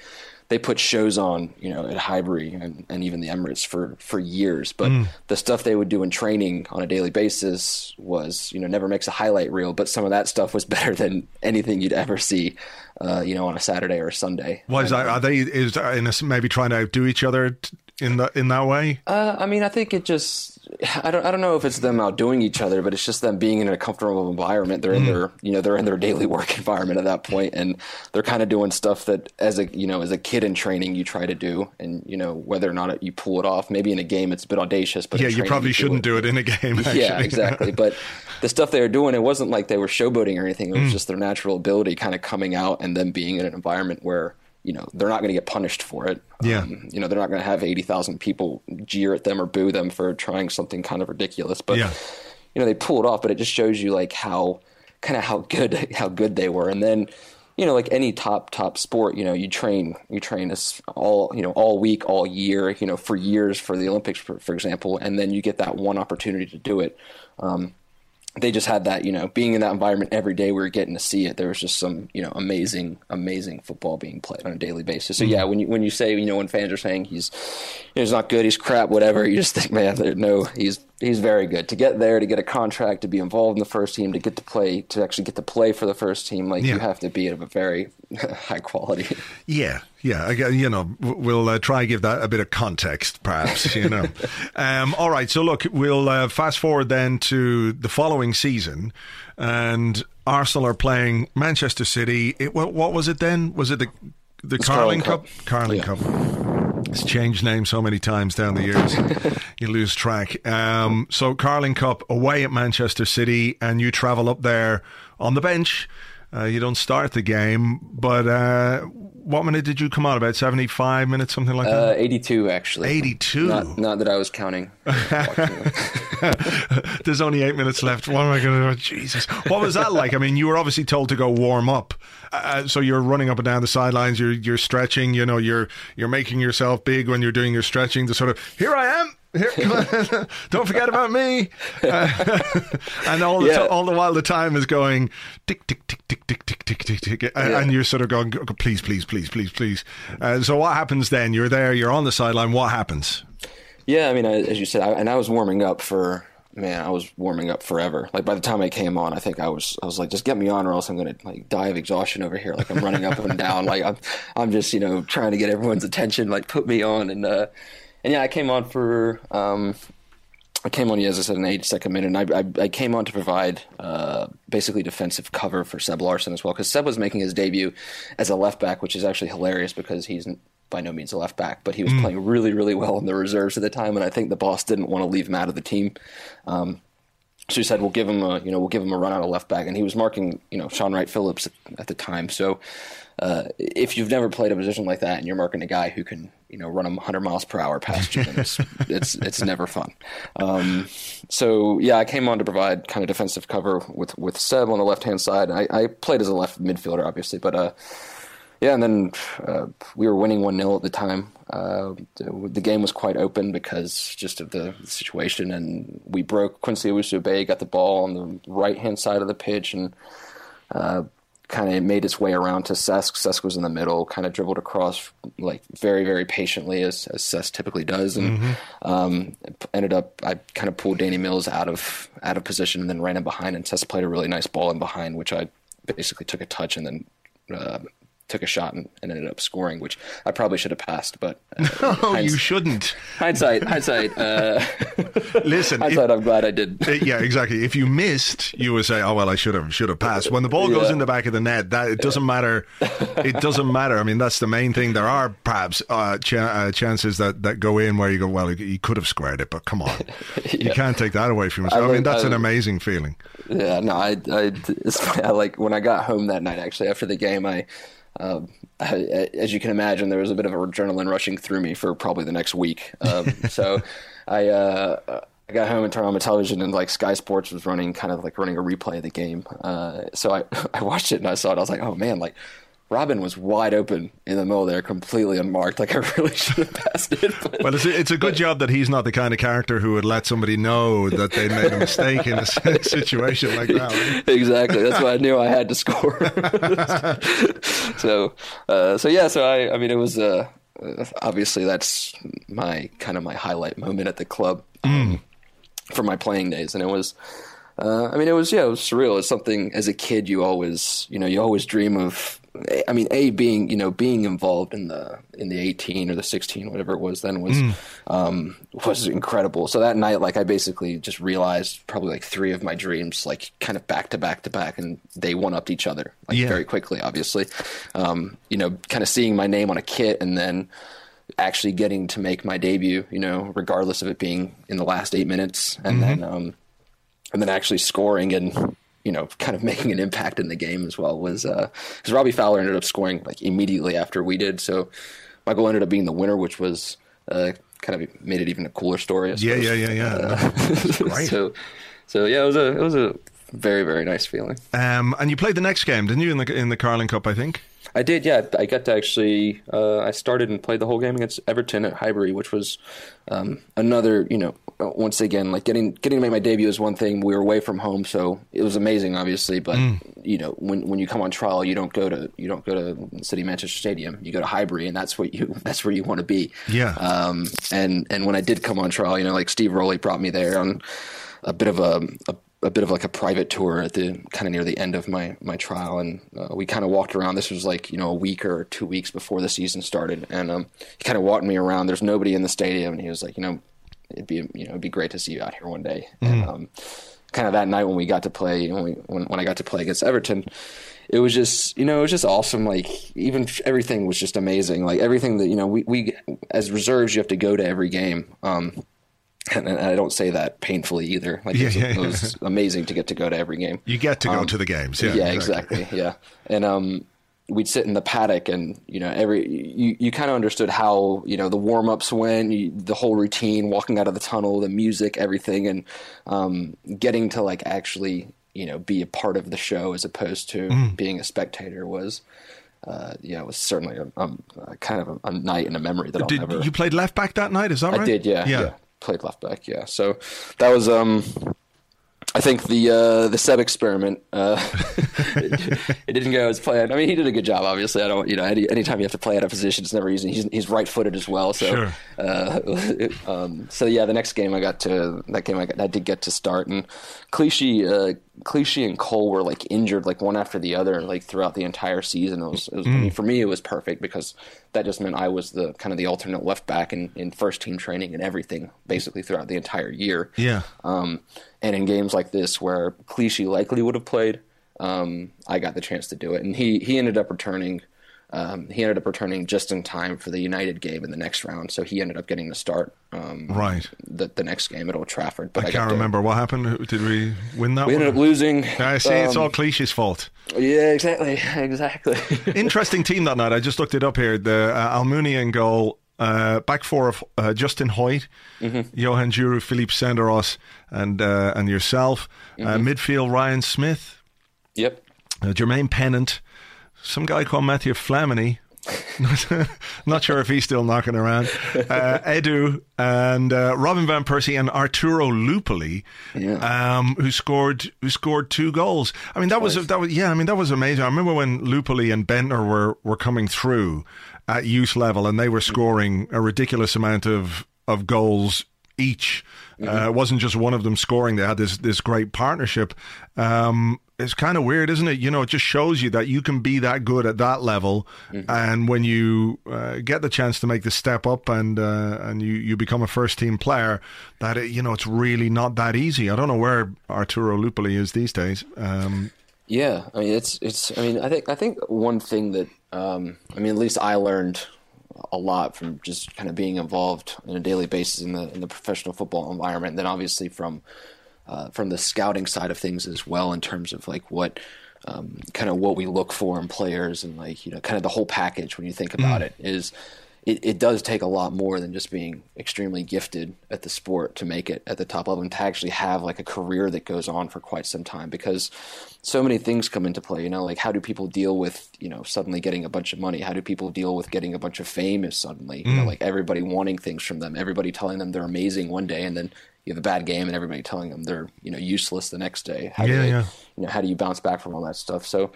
they put shows on, you know, at Highbury and, and even the Emirates for, for years. But mm. the stuff they would do in training on a daily basis was, you know, never makes a highlight reel. But some of that stuff was better than anything you'd ever see, uh, you know, on a Saturday or a Sunday. Why is that? Are they is in a, maybe trying to outdo each other in that in that way? Uh, I mean, I think it just I don't I don't know if it's them outdoing each other, but it's just them being in a comfortable environment. They're in mm. their you know they're in their daily work environment at that point, and they're kind of doing stuff that as a you know as a kid in training you try to do, and you know whether or not you pull it off. Maybe in a game it's a bit audacious, but yeah, you probably you shouldn't do it. do it. in a game. Actually. Yeah, exactly. but the stuff they were doing, it wasn't like they were showboating or anything. It was mm. just their natural ability kind of coming out, and then being in an environment where you know they're not going to get punished for it. Yeah. Um, you know they're not going to have eighty thousand people jeer at them or boo them for trying something kind of ridiculous. But yeah. you know they pull it off. But it just shows you like how kind of how good how good they were. And then you know like any top top sport, you know you train you train this all you know all week all year you know for years for the Olympics for, for example, and then you get that one opportunity to do it. Um, they just had that, you know, being in that environment every day, we were getting to see it. There was just some, you know, amazing, amazing football being played on a daily basis. So yeah, mm-hmm. when you when you say, you know, when fans are saying he's he's not good, he's crap, whatever, you just think, man, no, he's he's very good. To get there, to get a contract, to be involved in the first team, to get to play, to actually get to play for the first team, like yeah. you have to be of a very high quality. Yeah, yeah. You know, we'll uh, try give that a bit of context, perhaps. You know. um, all right. So look, we'll uh, fast forward then to the following season, and Arsenal are playing Manchester City. It, what, what was it then? Was it the the Carling, Cup? Cup? Carling yeah. Cup. It's changed names so many times down the years, you lose track. Um, so Carling Cup away at Manchester City, and you travel up there on the bench. Uh, you don't start the game, but uh, what minute did you come on? About seventy-five minutes, something like that. Uh, Eighty-two, actually. Eighty-two. Not, not that I was counting. There's only eight minutes left. What am I going to do? Jesus, what was that like? I mean, you were obviously told to go warm up, uh, so you're running up and down the sidelines. You're you're stretching. You know, you're you're making yourself big when you're doing your stretching. The sort of here I am don't forget about me. Uh, and all the, yeah. t- all the while, the time is going tick, tick, tick, tick, tick, tick, tick, tick, tick. And, yeah. and you're sort of going, please, please, please, please, please. Uh, so what happens then? You're there, you're on the sideline. What happens? Yeah, I mean, as you said, I, and I was warming up for man, I was warming up forever. Like by the time I came on, I think I was I was like, just get me on, or else I'm gonna like die of exhaustion over here. Like I'm running up and down. Like I'm I'm just you know trying to get everyone's attention. Like put me on, and uh, and yeah, I came on for um, I came on, as I said, in the 82nd minute, and I, I, I came on to provide uh, basically defensive cover for Seb Larsson as well, because Seb was making his debut as a left back, which is actually hilarious because he's by no means a left back, but he was mm. playing really, really well in the reserves at the time, and I think the boss didn't want to leave him out of the team. Um, so he said, "We'll give him a, you know, we'll give him a run out of left back," and he was marking, you know, Shaun Wright-Phillips at, at the time. So uh, if you've never played a position like that and you're marking a guy who can, you know, run 100 miles per hour past you, it's it's, it's never fun. Um, so yeah, I came on to provide kind of defensive cover with with Seb on the left hand side. I, I, played as a left midfielder, obviously, but uh, yeah, and then uh, we were winning one 0 at the time. Uh, the game was quite open because just of the situation, and we broke Quincy Owusu-Abeyie got the ball on the right hand side of the pitch, and uh, kind of made its way around to Cesc. Cesc was in the middle, kind of dribbled across like very, very patiently as, as Cesc typically does, and mm-hmm. um, ended up I kind of pulled Danny Mills out of out of position and then ran in behind, and Cesc played a really nice ball in behind, which I basically took a touch and then uh, took a shot and, and, ended up scoring, which I probably should have passed. But uh, no, you shouldn't. Hindsight, hindsight. Uh, Listen, hindsight. If, I'm glad I did. Yeah, exactly. If you missed, you would say, "Oh well, I should have should have passed." When the ball goes in the back of the net, that it doesn't matter. It doesn't matter. I mean, that's the main thing. There are perhaps uh, ch- uh, chances that, that go in where you go, "Well, he could have squared it," but come on, yeah. you can't take that away from yourself. I, I mean, that's I, an amazing feeling. Yeah, no, I, I, I like when I got home that night. Actually, after the game, I um, as you can imagine, there was a bit of adrenaline rushing through me for probably the next week. Um, so I, uh, I got home and turned on my television, and like Sky Sports was running, kind of like running a replay of the game. Uh, so I I watched it and I saw it. I was like, oh man, like Robin was wide open in the middle there, completely unmarked. Like I really should have passed it. But, Well, it's a, it's a good job that he's not the kind of character who would let somebody know that they made a mistake in a situation like that. right? exactly. That's why I knew I had to score. so, uh, so yeah. So I, I mean, it was uh, obviously that's my kind of my highlight moment at the club um, for my playing days, and it was. Uh, I mean, it was yeah, it was surreal. It's something as a kid you always, you know, you always dream of. I mean, a being, you know, being involved in the in the eighteen or the sixteen, whatever it was then was um, was incredible. So that night, like, I basically just realized probably like three of my dreams, like, kind of back to back to back, and they one upped each other, like, Yeah. very quickly. Obviously, um, you know, kind of seeing my name on a kit, and then actually getting to make my debut, you know, regardless of it being in the last eight minutes, and then um, and then actually scoring and you know kind of making an impact in the game as well was because Robbie Fowler ended up scoring like immediately after we did, so my goal ended up being the winner, which was uh, kind of made it even a cooler story. Yeah, yeah, yeah, yeah. Great. so so yeah, it was a it was a very very nice feeling. Um, and you played the next game, didn't you, in the in the Carling Cup? I think. I did, yeah. I got to actually. Uh, I started and played the whole game against Everton at Highbury, which was um, another. You know, uh, once again, like getting getting to make my debut is one thing. We were away from home, so it was amazing, obviously. But you know, when when you come on trial, you don't go to you don't go to City Manchester Stadium. You go to Highbury, and that's what you that's where you want to be. Yeah. Um, and and when I did come on trial, you know, like Steve Rowley brought me there on a bit of a, a a bit of like a private tour at the kind of near the end of my my trial, and uh, we kind of walked around. This was like you know a week or two weeks before the season started, and um, he kind of walked me around. There's nobody in the stadium, and he was like, you know, it'd be you know it'd be great to see you out here one day. And um, kind of that night when we got to play, when, we, when when I got to play against Everton. It was just, you know, it was just awesome. Like even everything was just amazing. Like everything that you know, we, we as reserves, you have to go to every game. Um, and, and I don't say that painfully either. Like Yeah, it, was, yeah, it was amazing to get to go to every game. You get to go to the games. Yeah, Um, Yeah, exactly. yeah, and um, we'd sit in the paddock, and you know, every you, you kind of understood how you know the warm ups went, you, the whole routine, walking out of the tunnel, the music, everything, and um, getting to like actually you know be a part of the show as opposed to Mm. being a spectator was. Uh, yeah, it was certainly a, um, kind of a, a night and a memory that I'll Did never. you played left back that night? Is that right? I did, yeah, yeah. yeah. Played left back, yeah. So that was, um, I think the uh, the Seb experiment. Uh, it, it didn't go as planned. I mean, he did a good job. Obviously, I don't, you know, any anytime you have to play out of position, it's never easy. He's he's right footed as well, so. Sure. Uh, um, so yeah, the next game I got to that game I, got, I did get to start, and Clichy, uh, Clichy and Cole were like injured like one after the other, like throughout the entire season. It was, it was I mean, for me, it was perfect because that just meant I was the kind of the alternate left back in, in first team training and everything, basically throughout the entire year. Yeah. Um, and in games like this, where Clichy likely would have played, um, I got the chance to do it, and he he ended up returning. Um, he ended up returning just in time for the United game in the next round, so he ended up getting to start um, Right. the the next game at Old Trafford. But I I, can't remember what happened. Did we win that We one? ended up losing. I see. it's Um, all Clichy's fault. Yeah, exactly, exactly. Interesting team that night. I just looked it up here. The uh, Almunia in goal, uh, back four of uh, Justin Hoyte, Mm-hmm. Johan Djourou, Philippe Senderos, and uh, and yourself. Uh, Mm-hmm. midfield, Ryan Smith, yep. uh, Jermaine Pennant, some guy called Matthew Flamini. Not sure if he's still knocking around. Uh, Edu and uh, Robin van Persie and Arturo Lupoli, um, who scored who scored two goals. I mean that was that was yeah. I mean that was amazing. I remember when Lupoli and Bendtner were were coming through at youth level and they were scoring a ridiculous amount of of goals each. Uh, it wasn't just one of them scoring. They had this this great partnership. Um, it's kind of weird, isn't it? You know, it just shows you that you can be that good at that level, and when you uh, get the chance to make the step up and uh, and you, you become a first team player, that it, you know it's really not that easy. I don't know where Arturo Lupoli is these days. Um, Yeah, I mean it's it's. I mean I think I think one thing that um, I mean at least I learned a lot from just kind of being involved on a daily basis in the in the professional football environment. And Then obviously from uh, from the scouting side of things as well, in terms of like what um, kind of what we look for in players and like you know kind of the whole package when you think about it is it, it does take a lot more than just being extremely gifted at the sport to make it at the top level and to actually have like a career that goes on for quite some time because so many things come into play. You know, like how do people deal with you know suddenly getting a bunch of money? How do people deal with getting a bunch of fame? Is suddenly you know mm. like everybody wanting things from them, everybody telling them they're amazing one day, and then you have a bad game, and everybody telling them they're you know useless the next day. How do they, yeah. You know, how do you bounce back from all that stuff? So.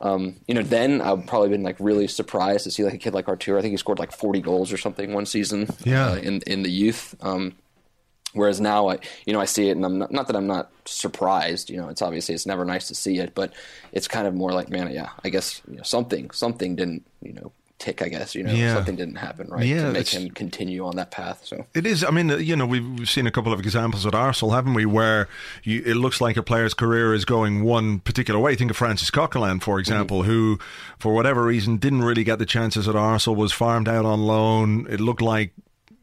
Um, you know, then I've probably been like really surprised to see like a kid like Artur. I think he scored like 40 goals or something one season. Yeah. uh, in in the youth. Um, Whereas now, I you know I see it, and I'm not, not that I'm not surprised. You know, it's obviously it's never nice to see it, but it's kind of more like, man, yeah, I guess you know, something something didn't you know tick. I guess you know Yeah. something didn't happen right Yeah, to make him continue on that path. So It is. I mean, uh, you know, we've, we've seen a couple of examples at Arsenal, haven't we, where you, it looks like a player's career is going one particular way. Think of Francis Coquelin, for example, who, for whatever reason, didn't really get the chances at Arsenal, was farmed out on loan. It looked like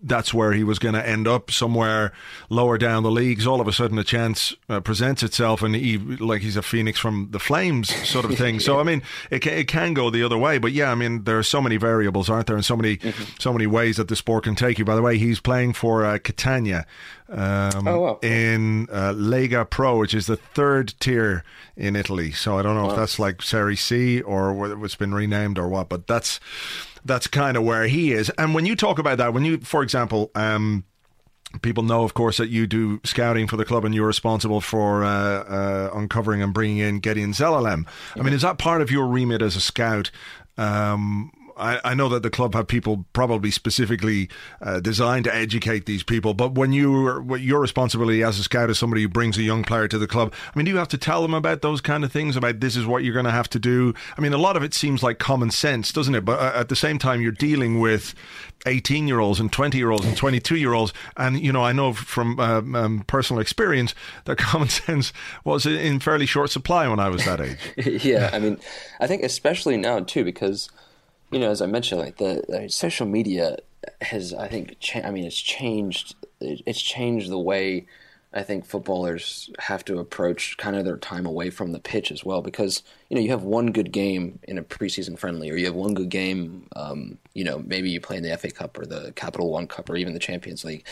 that's where he was going to end up somewhere lower down the leagues. All of a sudden, a chance uh, presents itself, and he like he's a phoenix from the flames, sort of thing. So, I mean, it can, it can go the other way, but yeah, I mean, there are so many variables, aren't there, and so many so many ways that the sport can take you. By the way, he's playing for uh, Catania. Um, Oh, wow. In uh, Lega Pro, which is the third tier in Italy. So I don't know if that's like Serie C or whether it's been renamed or what, but that's that's kind of where he is. And when you talk about that, when you, for example, um, people know, of course, that you do scouting for the club and you're responsible for uh, uh, uncovering and bringing in Gideon Zelalem. I mean, is that part of your remit as a scout? Um, I, I know that the club have people probably specifically uh, designed to educate these people, but when you your responsibility as a scout is somebody who brings a young player to the club, I mean, do you have to tell them about those kind of things? About this is what you're going to have to do? I mean, a lot of it seems like common sense, doesn't it? But uh, at the same time, you're dealing with 18 year olds and 20 year olds and 22 year olds. And, you know, I know from um, um, personal experience that common sense was in fairly short supply when I was that age. yeah, I mean, I think especially now too because you know, as I mentioned, like the, social media has, I think, cha- I mean, it's changed. It's changed the way I think footballers have to approach kind of their time away from the pitch as well. Because you know, you have one good game in a preseason friendly, or you have one good game. Um, you know, maybe you play in the FA Cup or the Capital One Cup or even the Champions League,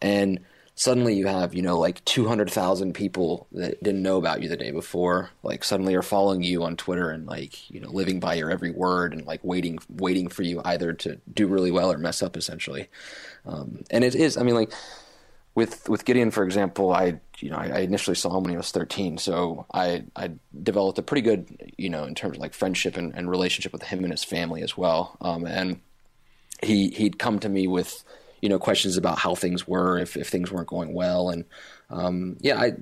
and suddenly you have you know like 200,000 people that didn't know about you the day before like suddenly are following you on Twitter and like you know living by your every word and like waiting waiting for you either to do really well or mess up essentially. Um, and it is I mean like with with Gideon for example I you know I, I initially saw him when he was 13 so I I developed a pretty good you know in terms of like friendship and, and relationship with him and his family as well. Um, and he he'd come to me with you know questions about how things were if, if things weren't going well. And um, yeah I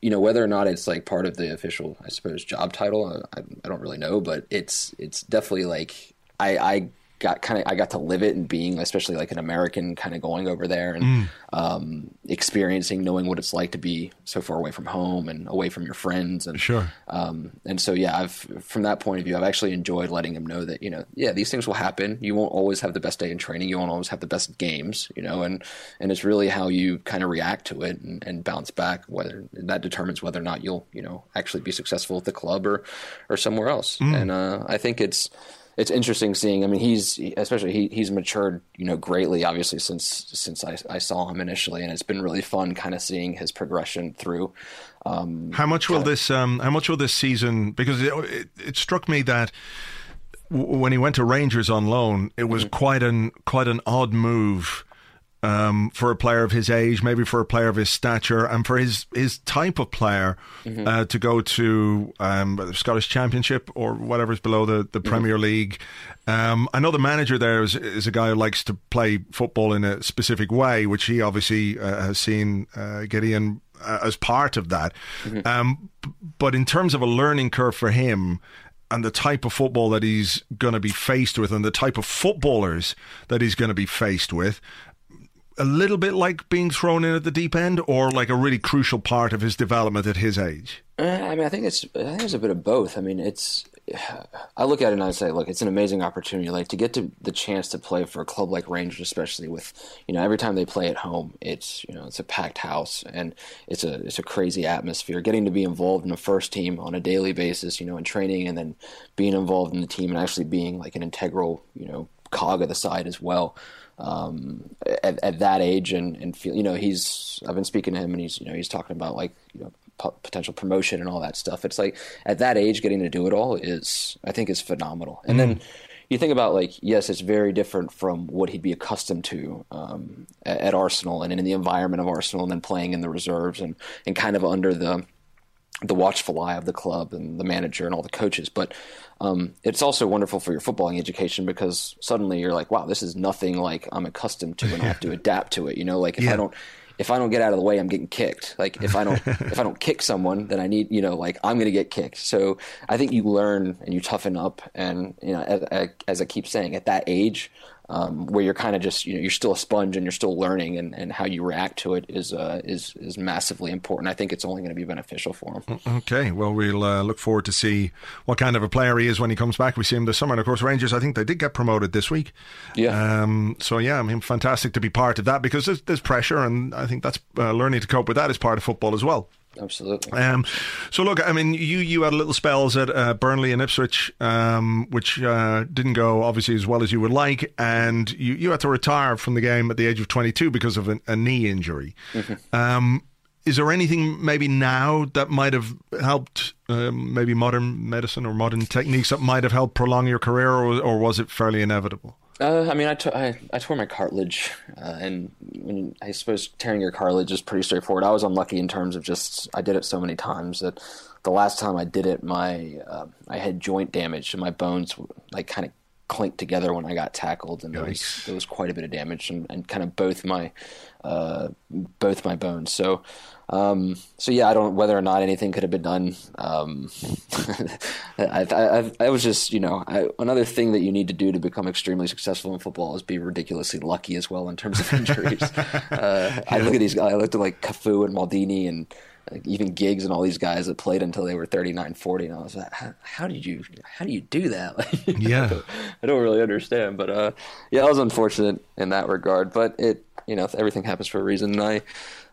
you know whether or not it's like part of the official I suppose job title I, I don't really know but it's it's definitely like I, I got kind of I got to live it and being especially like an American kind of going over there and um, experiencing knowing what it's like to be so far away from home and away from your friends and Sure. um, and so yeah I've from that point of view I've actually enjoyed letting him know that you know yeah these things will happen. You won't always have the best day in training. You won't always have the best games you know and and it's really how you kind of react to it and, and bounce back whether that determines whether or not you'll you know actually be successful at the club or or somewhere else. And uh, I think it's it's interesting seeing. I mean, he's especially he, he's matured, you know, greatly. Obviously, since since I, I saw him initially, and it's been really fun, kind of seeing his progression through. Um, How much will this? Um, how much will this season? Because it, it, it struck me that w- when he went to Rangers on loan, it was quite an quite an odd move um, for a player of his age, maybe for a player of his stature, and for his his type of player uh, to go to um, the Scottish Championship or whatever's below the, the Premier League. Um, I know the manager there is, is a guy who likes to play football in a specific way, which he obviously uh, has seen uh, Gideon uh, as part of that. Um, b- but in terms of a learning curve for him, and the type of football that he's going to be faced with, and the type of footballers that he's going to be faced with, a little bit like being thrown in at the deep end, or like a really crucial part of his development at his age. Uh, I mean, I think it's I think it's a bit of both. I mean, it's I look at it and I say, look, it's an amazing opportunity. Like to get to the chance to play for a club like Rangers, especially with you know every time they play at home, it's you know it's a packed house and it's a it's a crazy atmosphere. Getting to be involved in the first team on a daily basis, you know, in training, and then being involved in the team and actually being like an integral, you know, cog of the side as well. Um, at, at, that age, and, and feel, you know, he's I've been speaking to him, and he's you know he's talking about like you know potential promotion and all that stuff. It's like at that age, getting to do it all is I think is phenomenal. And mm. then you think about like yes, it's very different from what he'd be accustomed to um, at, at, Arsenal and in the environment of Arsenal, and then playing in the reserves and and kind of under the the watchful eye of the club and the manager and all the coaches. But um, it's also wonderful for your footballing education because suddenly you're like, wow, this is nothing like I'm accustomed to, and I have to adapt to it. You know, like if yeah. I don't if I don't get out of the way, I'm getting kicked. Like if I don't if I don't kick someone, then I need you know like I'm going to get kicked. So I think you learn and you toughen up, and you know as, as I keep saying, at that age, um, where you're kind of just you know you're still a sponge and you're still learning and, and how you react to it is uh, is is massively important. I think it's only going to be beneficial for him. Okay, well we'll uh, look forward to see what kind of a player he is when he comes back. We see him this summer, and of course Rangers. I think they did get promoted this week. Yeah. Um, so yeah, I mean, fantastic to be part of that because there's, there's pressure, and I think that's uh, learning to cope with that is part of football as well. Absolutely. Um, so look, I mean, you you had little spells at uh, Burnley and Ipswich, um, which uh, didn't go obviously as well as you would like, and you, you had to retire from the game at the age of 22 because of a, a knee injury. Mm-hmm. Um, is there anything maybe now that might have helped, um, maybe modern medicine or modern techniques that might have helped prolong your career, or, or was it fairly inevitable? Uh, I mean, I, t- I, I tore my cartilage, uh, and when, I suppose tearing your cartilage is pretty straightforward. I was unlucky in terms of just I did it so many times that the last time I did it, my uh, I had joint damage and my bones like kind of clinked together when I got tackled, and there was, there was quite a bit of damage and, and kind of both my uh, both my bones. So um, so yeah, I don't whether or not anything could have been done. Um, I, I, I, was just you know I, another thing that you need to do to become extremely successful in football is be ridiculously lucky as well in terms of injuries. uh, I look at these guys. I looked at like Cafu and Maldini and like even Giggs and all these guys that played until they were 39, 40, and I was like, how, how did you how do you do that? Like, yeah, I don't, I don't, really understand, but uh, yeah, I was unfortunate in that regard. But it you know everything happens for a reason, and I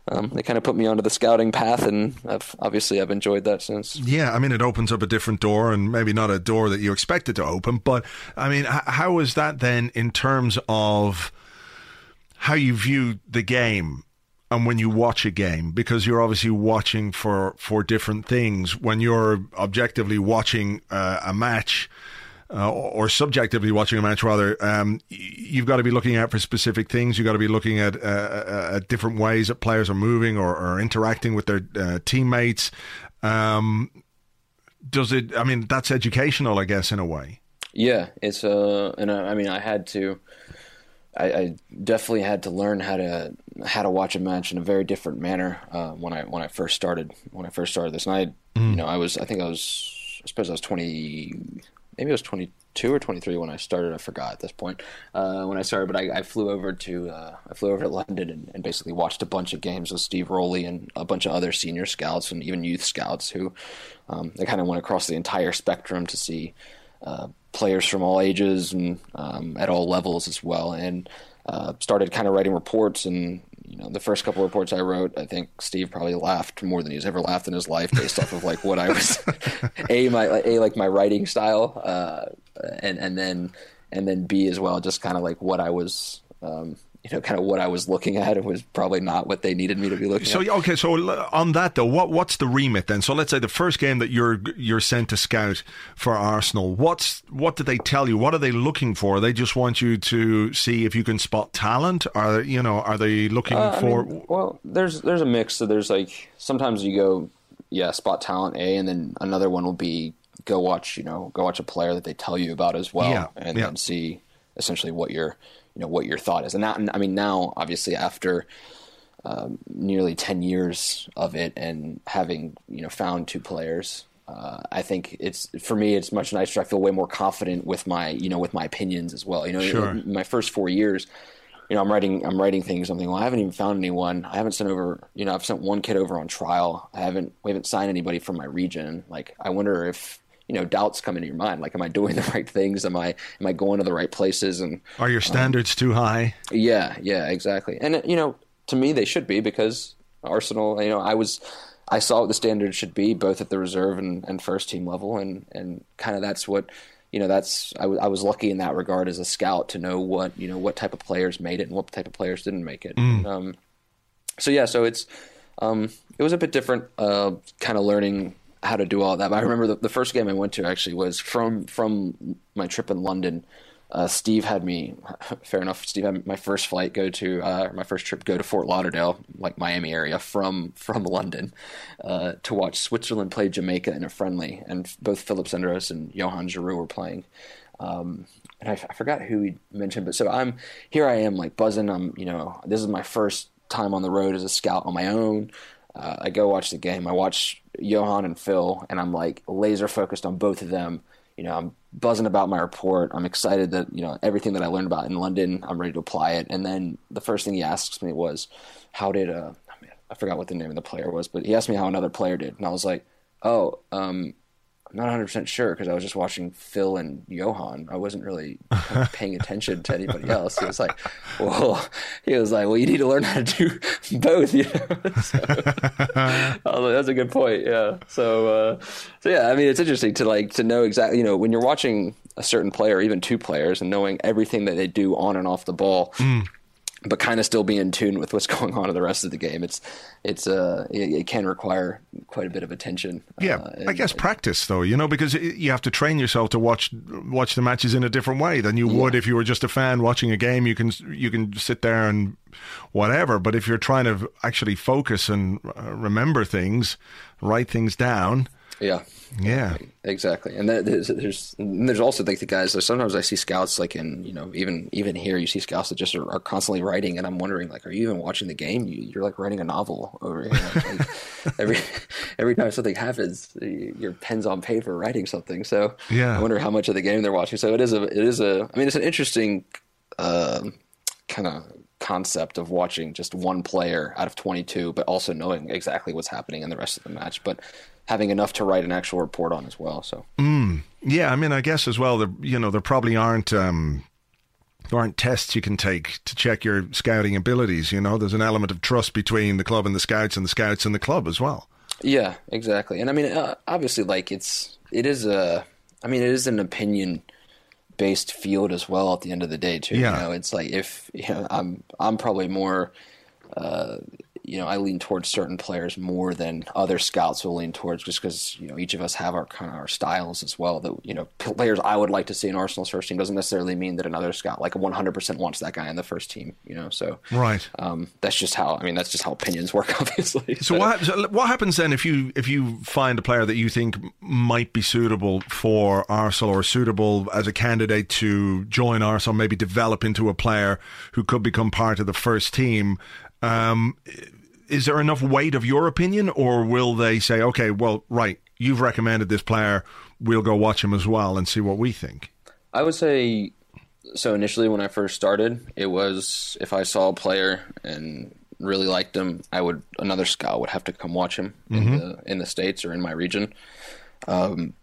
um, they kind of put me onto the scouting path, and I've obviously I've enjoyed that since. Yeah, I mean, it opens up a different door, and maybe not a door that you expected to open, but I mean, how is that then in terms of how you view the game? And when you watch a game, because you're obviously watching for, for different things, when you're objectively watching uh, a match, uh, or subjectively watching a match rather, um, you've got to be looking out for specific things. You've got to be looking at, uh, uh, at different ways that players are moving or, or interacting with their uh, teammates. Um, does it? I mean, that's educational, I guess, in a way. Yeah, it's uh, and I, I mean, I had to. I, I, definitely had to learn how to how to watch a match in a very different manner uh, when I when I first started when I first started this. And I, mm. you know, I was I think I was I suppose I was twenty maybe I was 22 or 23 when I started. I forgot at this point uh, when I started, but I, I flew over to uh, I flew over to London and, and, basically watched a bunch of games with Steve Rowley and a bunch of other senior scouts and even youth scouts who um, they kind of went across the entire spectrum to see uh, players from all ages and um, at all levels as well, and uh, started kind of writing reports and you know, the first couple of reports I wrote, I think Steve probably laughed more than he's ever laughed in his life, based off of like what I was a my a like my writing style, uh, and and then and then b as well, just kind of like what I was um, you know, kind of what I was looking at. It was probably not what they needed me to be looking so, at. So okay, so on that though, what what's the remit then? So let's say the first game that you're you're sent to scout for Arsenal. What's what do they tell you? What are they looking for? They just want you to see if you can spot talent. Are you know? Are they looking uh, for? Mean, well, there's there's a mix. So there's like sometimes you go, yeah, spot talent A, and then another one will be go watch you know go watch a player that they tell you about as well, yeah, and yeah. then see essentially what you're you know what your thought is. And that, I mean, now obviously after um, nearly ten years of it and having you know found two players, uh, I think it's for me it's much nicer. I feel way more confident with my you know with my opinions as well. You know, sure. in my first four years. You know, I'm writing. I'm writing things. I'm thinking, well, I haven't even found anyone. I haven't sent over. You know, I've sent one kid over on trial. I haven't. We haven't signed anybody from my region. Like, I wonder if you know doubts come into your mind. Like am i doing the right things? Am i am i going to the right places? And are your standards um, too high? Yeah yeah exactly. And you know to me they should be because arsenal you know i was i saw what the standards should be both at the reserve and, and first team level. And and kind of that's what you know that's I, w- I was lucky in that regard as a scout to know what you know what type of players made it and what type of players didn't make it. Um, so yeah, so it's um, it was a bit different, uh, kind of learning how to do all that. But I remember the, the first game I went to actually was from from my trip in London. Uh, Steve had me, fair enough. Steve had my first flight go to uh, my first trip go to Fort Lauderdale, like Miami area, from from London, uh, to watch Switzerland play Jamaica in a friendly, and both Philip Senderos and Johan Djourou were playing. Um, and I, I forgot who he mentioned, but so I'm here. I am like buzzing. I'm you know this is my first time on the road as a scout on my own. Uh, I go watch the game. I watch Johan and Phil, and I'm like laser focused on both of them. You know, I'm buzzing about my report. I'm excited that you know everything that I learned about in London. I'm ready to apply it. And then the first thing he asks me was, "How did uh, I, forgot what the name of the player was, but he asked me how another player did, and I was like, "Oh, um, I'm not 100 percent sure because I was just watching Phil and Johan. I wasn't really kind of paying attention to anybody else. He was like, "Well," he was like, "Well, you need to learn how to do both." You know, so, like, that's a good point. Yeah. So, uh, so yeah, I mean, it's interesting to like to know exactly. You know, when you're watching a certain player, even two players, and knowing everything that they do on and off the ball. But kind of still be in tune with what's going on in the rest of the game. It's, it's, uh, it, it can require quite a bit of attention. Yeah, uh, I guess practice though, you know, because it- you have to train yourself to watch watch the matches in a different way than you would if you were just a fan watching a game. You can you can sit there and whatever, but if you're trying to actually focus and uh, remember things, write things down, Yeah. yeah, Exactly, and there's there's, and there's also like the guys. Like sometimes I see scouts like in you know even even here you see scouts that just are, are constantly writing, and I'm wondering like, are you even watching the game? You, you're like writing a novel over here. Like, every every time something happens, your pen's on paper writing something. So Yeah. I wonder how much of the game they're watching. So it is a it is a. I mean, it's an interesting um kind of concept of watching just one player out of 22, but also knowing exactly what's happening in the rest of the match, but having enough to write an actual report on as well. So yeah. I mean, I guess as well, there you know there probably aren't. Um, there aren't tests you can take to check your scouting abilities. You know, there's an element of trust between the club and the scouts, and the scouts and the club as well. yeah, exactly. And I mean, uh, obviously, like it's it is a. I mean, it is an opinion based field as well. At the end of the day, too. Yeah. You know, it's like if you know, I'm I'm probably more. Uh, you know, I lean towards certain players more than other scouts will lean towards, just because you know each of us have our kind of our styles as well. That you know, players I would like to see in Arsenal's first team doesn't necessarily mean that another scout like 100% wants that guy in the first team. You know, so Right. um, that's just how I mean that's just how opinions work, obviously. So what so what happens then if you if you find a player that you think might be suitable for Arsenal or suitable as a candidate to join Arsenal, maybe develop into a player who could become part of the first team? Um, is there enough weight of your opinion, or will they say, okay, well, right, you've recommended this player, we'll go watch him as well and see what we think? I would say so. Initially, when I first started, it was if I saw a player and really liked him, I would another scout would have to come watch him in the in the states or in my region. Um,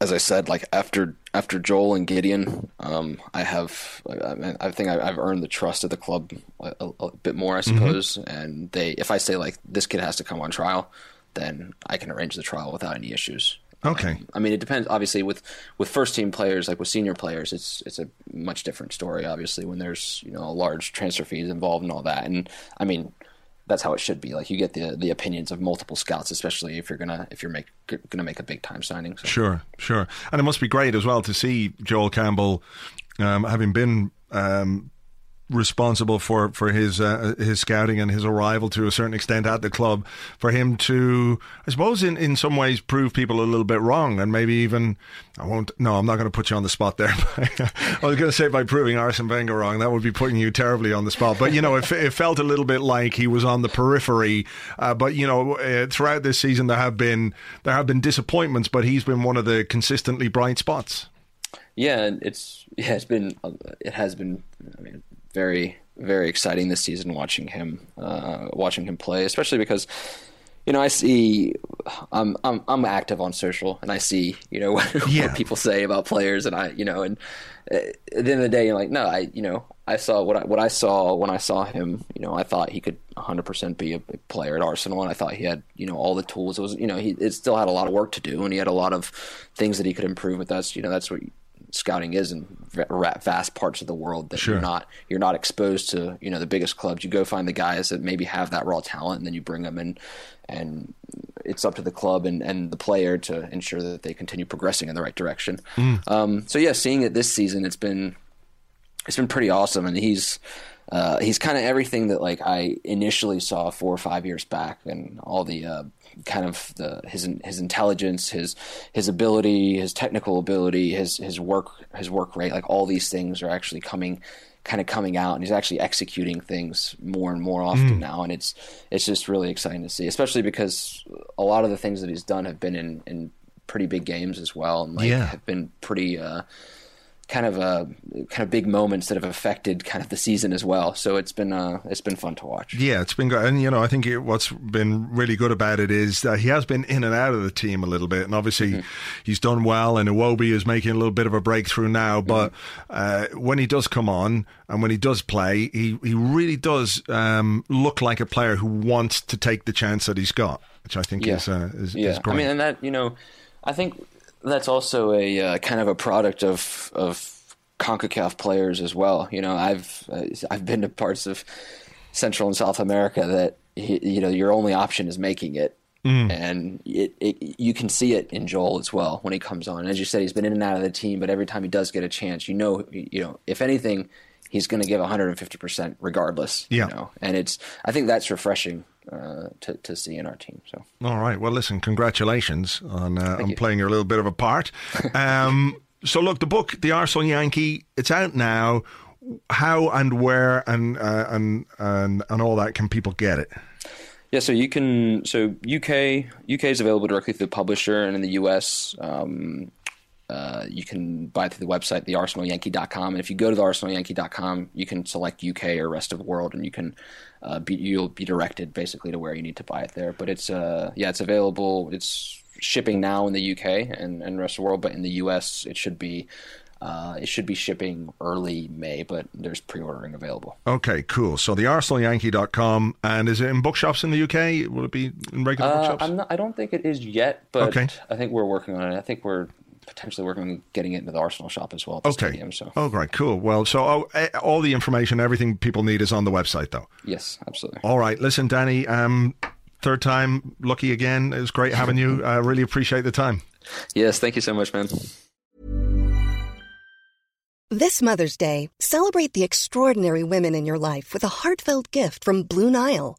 as I said, like after after Joel and Gideon, um, I have I, mean, I think I, I've earned the trust of the club a, a, a bit more, I suppose. And they, if I say like this kid has to come on trial, then I can arrange the trial without any issues. Okay. I mean, it depends. Obviously, with with first team players, like with senior players, it's it's a much different story. Obviously, when there's you know a large transfer fees involved and all that, and I mean, that's how it should be. Like you get the the opinions of multiple scouts, especially if you're gonna if you're make gonna make a big time signing. So. Sure, sure. And it must be great as well to see Joel Campbell, um, having been um, responsible for for his uh, his scouting and his arrival to a certain extent at the club, for him to, I suppose, in in some ways, prove people a little bit wrong, and maybe even I won't. No, I'm not going to put you on the spot there. I was going to say by proving Arsene Wenger wrong, that would be putting you terribly on the spot. But you know, it, it felt a little bit like he was on the periphery. Uh, but you know, uh, throughout this season, there have been there have been disappointments, but he's been one of the consistently bright spots. Yeah, it's yeah, it's been it has been I mean very very exciting this season watching him uh, watching him play, especially because you know I see I'm I'm I'm active on social and I see you know what, Yeah. what people say about players and I you know and uh, at the end of the day you're like no I you know I saw what I what I saw when I saw him you know I thought he could 100% be a player at Arsenal and I thought he had you know all the tools it was you know he it still had a lot of work to do and he had a lot of things that he could improve but that's you know that's what scouting is in vast parts of the world that Sure. you're not you're not exposed to you know the biggest clubs. You go find the guys that maybe have that raw talent, and then you bring them in, and it's up to the club and, and the player to ensure that they continue progressing in the right direction. Um, so yeah, seeing it this season, it's been it's been pretty awesome, and he's uh, he's kind of everything that like I initially saw four or five years back, and all the uh, kind of the his his intelligence, his his ability, his technical ability, his his work his work rate, like all these things are actually coming kind of coming out and he's actually executing things more and more often now and it's it's just really exciting to see especially because a lot of the things that he's done have been in in pretty big games as well and like Yeah. have been pretty uh kind of uh, kind of big moments that have affected kind of the season as well. So it's been uh, it's been fun to watch. Yeah, it's been good. And, you know, I think it, what's been really good about it is that he has been in and out of the team a little bit. And obviously, Mm-hmm. he's done well. And Iwobi is making a little bit of a breakthrough now. But Mm-hmm. uh, when he does come on and when he does play, he, he really does um, look like a player who wants to take the chance that he's got, which I think Yeah. is, uh, is, yeah, is great. I mean, and that you know, I think that's also a uh, kind of a product of of Concacaf players as well. You know, I've uh, I've been to parts of Central and South America that you know your only option is making it. And it, it, you can see it in Joel as well when he comes on. As you said, he's been in and out of the team, but every time he does get a chance, you know, you know, if anything, he's going to give 150 percent regardless. Yeah. You know, and it's I think that's refreshing uh, to to see in our team. So. All right. Well, listen, congratulations on, uh, on you. playing your little bit of a part. Um, so, look, the book, The Arsenal Yankee, it's out now. How and where and uh, and and and all that can people get it? Yeah, so you can. So UK UK is available directly through the publisher, and in the US, um, uh, you can buy it through the website, thearsenalyankee.com. And if you go to thearsenalyankee.com, you can select UK or rest of the world, and you can uh, be you'll be directed basically to where you need to buy it there. But it's uh yeah, it's available. It's shipping now in the UK and and rest of the world, but in the US, it should be. Uh, it should be shipping early May, but there's pre-ordering available. Okay, cool. So, thearsenalyankee.com. And is it in bookshops in the UK? Will it be in regular Uh, bookshops? I'm not, I don't think it is yet, but Okay. I think we're working on it. I think we're potentially working on getting it into the Arsenal shop as well. At the Okay. Stadium, so Oh, great. Cool. Well, so oh, eh, all the information, everything people need is on the website, though. yes, absolutely. All right. Listen, Danny, um, third time lucky again. It was great having you. I really appreciate the time. Yes, thank you so much, man. This Mother's Day, celebrate the extraordinary women in your life with a heartfelt gift from Blue Nile.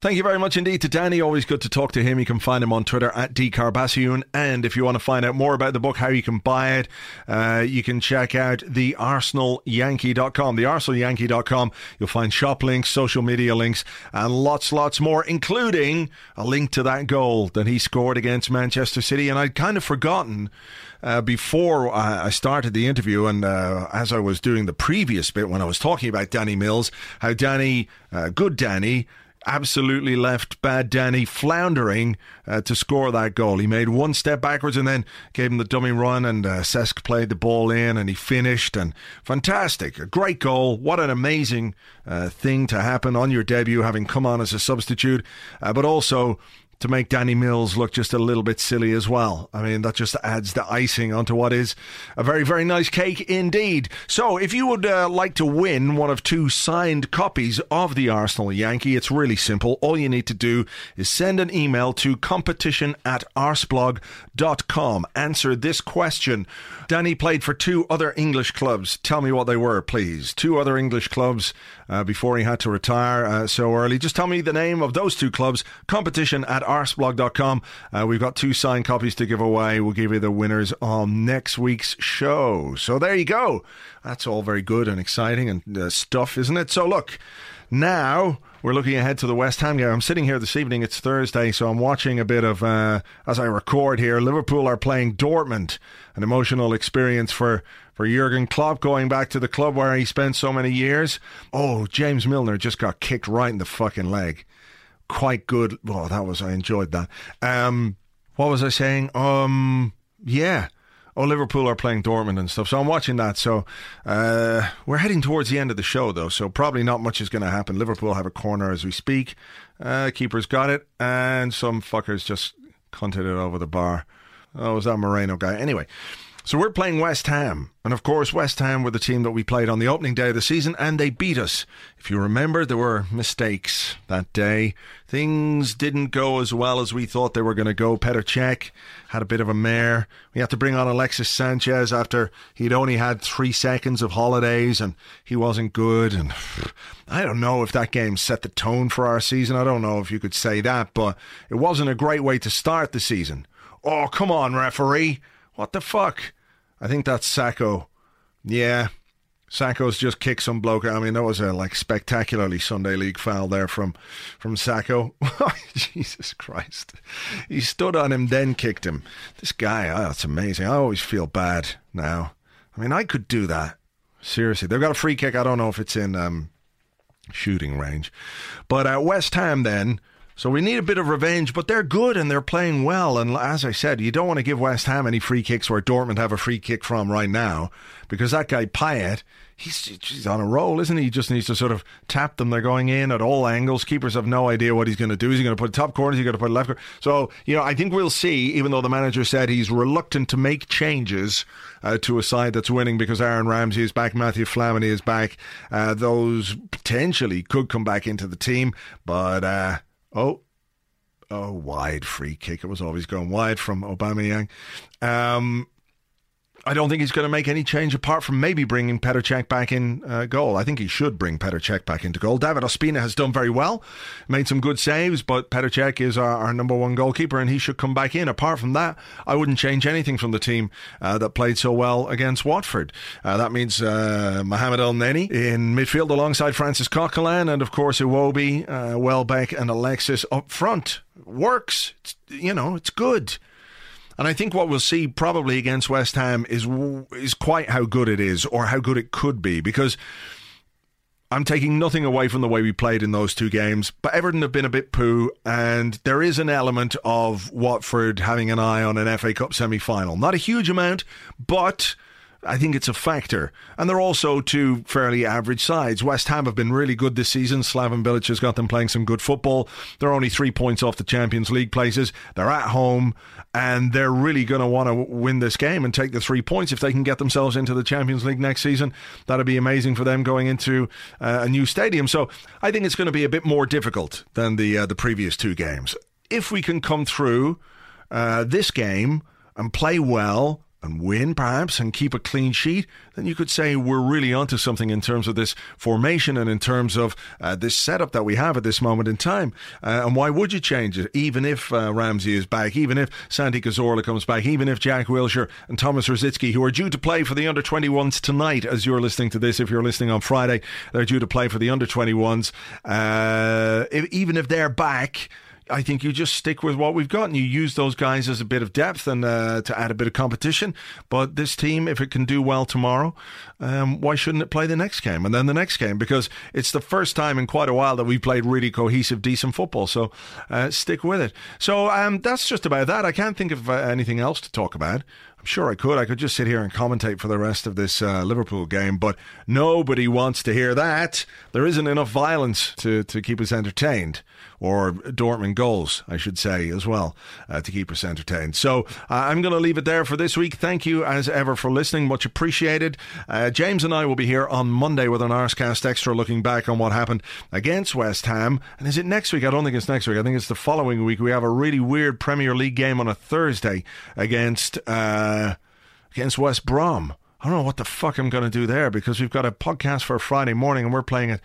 Thank you very much indeed to Danny. Always good to talk to him. You can find him on Twitter at dkarbassiyoon. And if you want to find out more about the book, how you can buy it, uh, you can check out the arsenalyankee.com. The arsenalyankee.com. You'll find shop links, social media links, and lots, lots more, including a link to that goal that he scored against Manchester City. And I'd kind of forgotten uh, before I I started the interview and uh, as I was doing the previous bit when I was talking about Danny Mills, how Danny, uh, good Danny, absolutely left bad Danny floundering uh, to score that goal. He made one step backwards and then gave him the dummy run, and uh, Cesc played the ball in and he finished. And fantastic, a great goal. What an amazing uh, thing to happen on your debut, having come on as a substitute, uh, but also to make Danny Mills look just a little bit silly as well. I mean, that just adds the icing onto what is a very, very nice cake indeed. So, if you would uh, like to win one of two signed copies of the Arsenal Yankee, it's really simple. All you need to do is send an email to competition at arseblog.com. Answer this question. Danny played for two other English clubs. Tell me what they were, please. Two other English clubs uh, before he had to retire uh, so early. Just tell me the name of those two clubs. Competition at arseblog.com. Uh, we've got two signed copies to give away. We'll give you the winners on next week's show. So there you go. That's all very good and exciting and uh, stuff, isn't it? So look, now we're looking ahead to the West Ham game. I'm sitting here this evening. It's Thursday, so I'm watching a bit of, uh, as I record here, Liverpool are playing Dortmund. An emotional experience for, for Jurgen Klopp going back to the club where he spent so many years. Oh, James Milner just got kicked right in the fucking leg. Quite good. Oh, that was, I enjoyed that. Um, what was I saying? Um, yeah oh, Liverpool are playing Dortmund and stuff. So I'm watching that. So uh, we're heading towards the end of the show, though. So probably not much is going to happen. Liverpool have a corner as we speak. Uh, keeper's got it, and some fuckers just cunted it over the bar. Oh, was that Moreno guy? Anyway. So we're playing West Ham. And of course, West Ham were the team that we played on the opening day of the season, and they beat us. If you remember, there were mistakes that day. Things didn't go as well as we thought they were going to go. Petr Cech had a bit of a mare. We had to bring on Alexis Sanchez after he'd only had three seconds of holidays, and he wasn't good. And I don't know if that game set the tone for our season. I don't know if you could say that, but it wasn't a great way to start the season. Oh, come on, referee. What the fuck? I think that's Sakho. Yeah, Sakho's just kicked some bloke. I mean, that was a like spectacularly Sunday League foul there from from Sakho. Jesus Christ! He stood on him, then kicked him. This guy, oh, that's amazing. I always feel bad now. I mean, I could do that. Seriously, they've got a free kick. I don't know if it's in um, shooting range, but at West Ham then so we need a bit of revenge, but they're good and they're playing well. And as I said, you don't want to give West Ham any free kicks where Dortmund have a free kick from right now, because that guy Payet, he's, he's on a roll, isn't he? He just needs to sort of tap them. They're going in at all angles. Keepers have no idea what he's going to do. Is he going to put top corners? Is he going to put left corner? So, you know, I think we'll see, even though the manager said he's reluctant to make changes uh, to a side that's winning because Aaron Ramsey is back, Matthew Flamini is back. Uh, those potentially could come back into the team, but. Uh, Oh, oh, wide free kick. It was always going wide from Aubameyang. Um, I don't think he's going to make any change apart from maybe bringing Petr back in uh, goal. I think he should bring Petr back into goal. David Ospina has done very well, made some good saves, but Petr is our, our, number one goalkeeper and he should come back in. Apart from that, I wouldn't change anything from the team uh, that played so well against Watford. Uh, that means uh, Mohamed Elneny in midfield alongside Francis Coquelin and, of course, Iwobi, uh, Welbeck, and Alexis up front. Works. It's, you know, it's good. And I think what we'll see probably against West Ham is is quite how good it is or how good it could be because I'm taking nothing away from the way we played in those two games, but Everton have been a bit poo, and there is an element of Watford having an eye on an FA Cup semi final. Not a huge amount, but I think it's a factor. And they're also two fairly average sides. West Ham have been really good this season. Slaven Bilic has got them playing some good football. They're only three points off the Champions League places. They're at home, and they're really going to want to win this game and take the three points if they can get themselves into the Champions League next season. That'd be amazing for them going into uh, a new stadium. So I think it's going to be a bit more difficult than the uh, the previous two games. If we can come through uh, this game and play well and win perhaps and keep a clean sheet, then you could say we're really onto something in terms of this formation and in terms of uh, this setup that we have at this moment in time. Uh, and why would you change it, even if uh, Ramsey is back, even if Santi Cazorla comes back, even if Jack Wilshere and Thomas Rosicky, who are due to play for the under 21s tonight, as you're listening to this, if you're listening on Friday, they're due to play for the under 21s. Uh, even if they're back, I think you just stick with what we've got and you use those guys as a bit of depth and uh, to add a bit of competition. But this team, if it can do well tomorrow, um, why shouldn't it play the next game and then the next game? Because it's the first time in quite a while that we've played really cohesive, decent football. So uh, stick with it. So um, that's just about that. I can't think of uh, anything else to talk about. I'm sure I could. I could just sit here and commentate for the rest of this uh, Liverpool game, but nobody wants to hear that. There isn't enough violence to, to keep us entertained, or Dortmund goals, I should say, as well, uh, to keep us entertained. So uh, I'm going to leave it there for this week. Thank you, as ever, for listening. Much appreciated. Uh, James and I will be here on Monday with an Arsecast Extra looking back on what happened against West Ham. And is it next week? I don't think it's next week. I think it's the following week. We have a really weird Premier League game on a Thursday against uh, against West Brom. I don't know what the fuck I'm going to do there because we've got a podcast for Friday morning and we're playing it.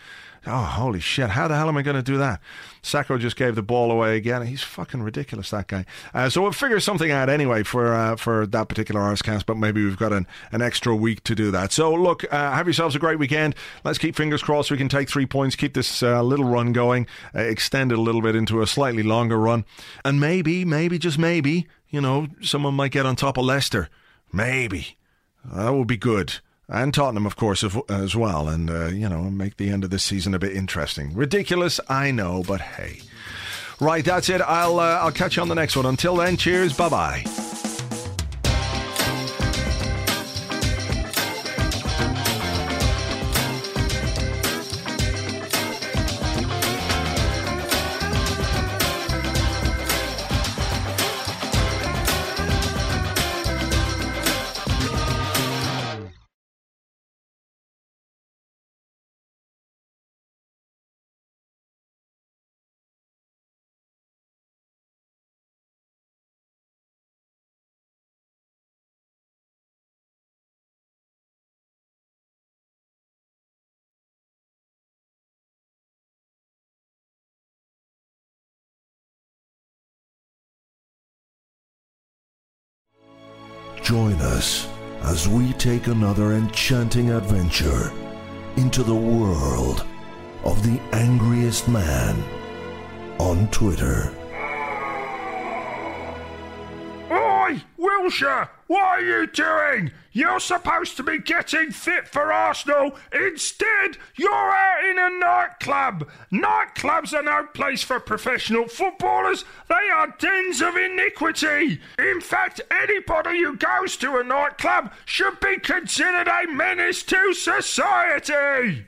Oh, holy shit. How the hell am I going to do that? Sakho just gave the ball away again. He's fucking ridiculous, that guy. Uh, so we'll figure something out anyway for uh, for that particular Arsecast, but maybe we've got an, an extra week to do that. So look, uh, have yourselves a great weekend. Let's keep fingers crossed we can take three points, keep this uh, little run going, uh, extend it a little bit into a slightly longer run. And maybe, maybe, just maybe, you know, someone might get on top of Leicester. Maybe. That would be good. And Tottenham, of course, as well. And, uh, you know, make the end of this season a bit interesting. Ridiculous, I know, but hey. Right, that's it. I'll, uh, I'll catch you on the next one. Until then, cheers. Bye bye. Join us as we take another enchanting adventure into the world of the angriest man on Twitter. Wilshere! What are you doing? You're supposed to be getting fit for Arsenal. Instead, you're out in a nightclub. Nightclubs are no place for professional footballers. They are dens of iniquity. In fact, anybody who goes to a nightclub should be considered a menace to society.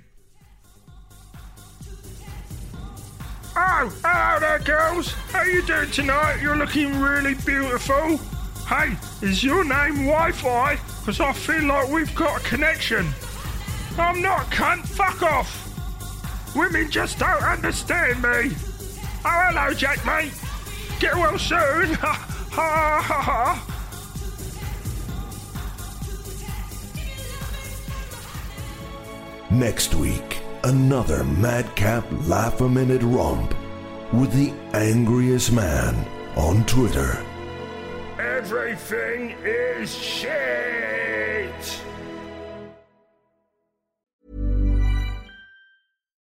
Oh, hello there, girls. How you doing tonight? You're looking really beautiful. Hey, is your name Wi-Fi? Because I feel like we've got a connection. I'm not, cunt. Fuck off. Women just don't understand me. Oh, hello, Jack, mate. Get well soon. Ha ha ha ha. Next week, another madcap laugh a minute romp with the angriest man on Twitter. Everything is shit.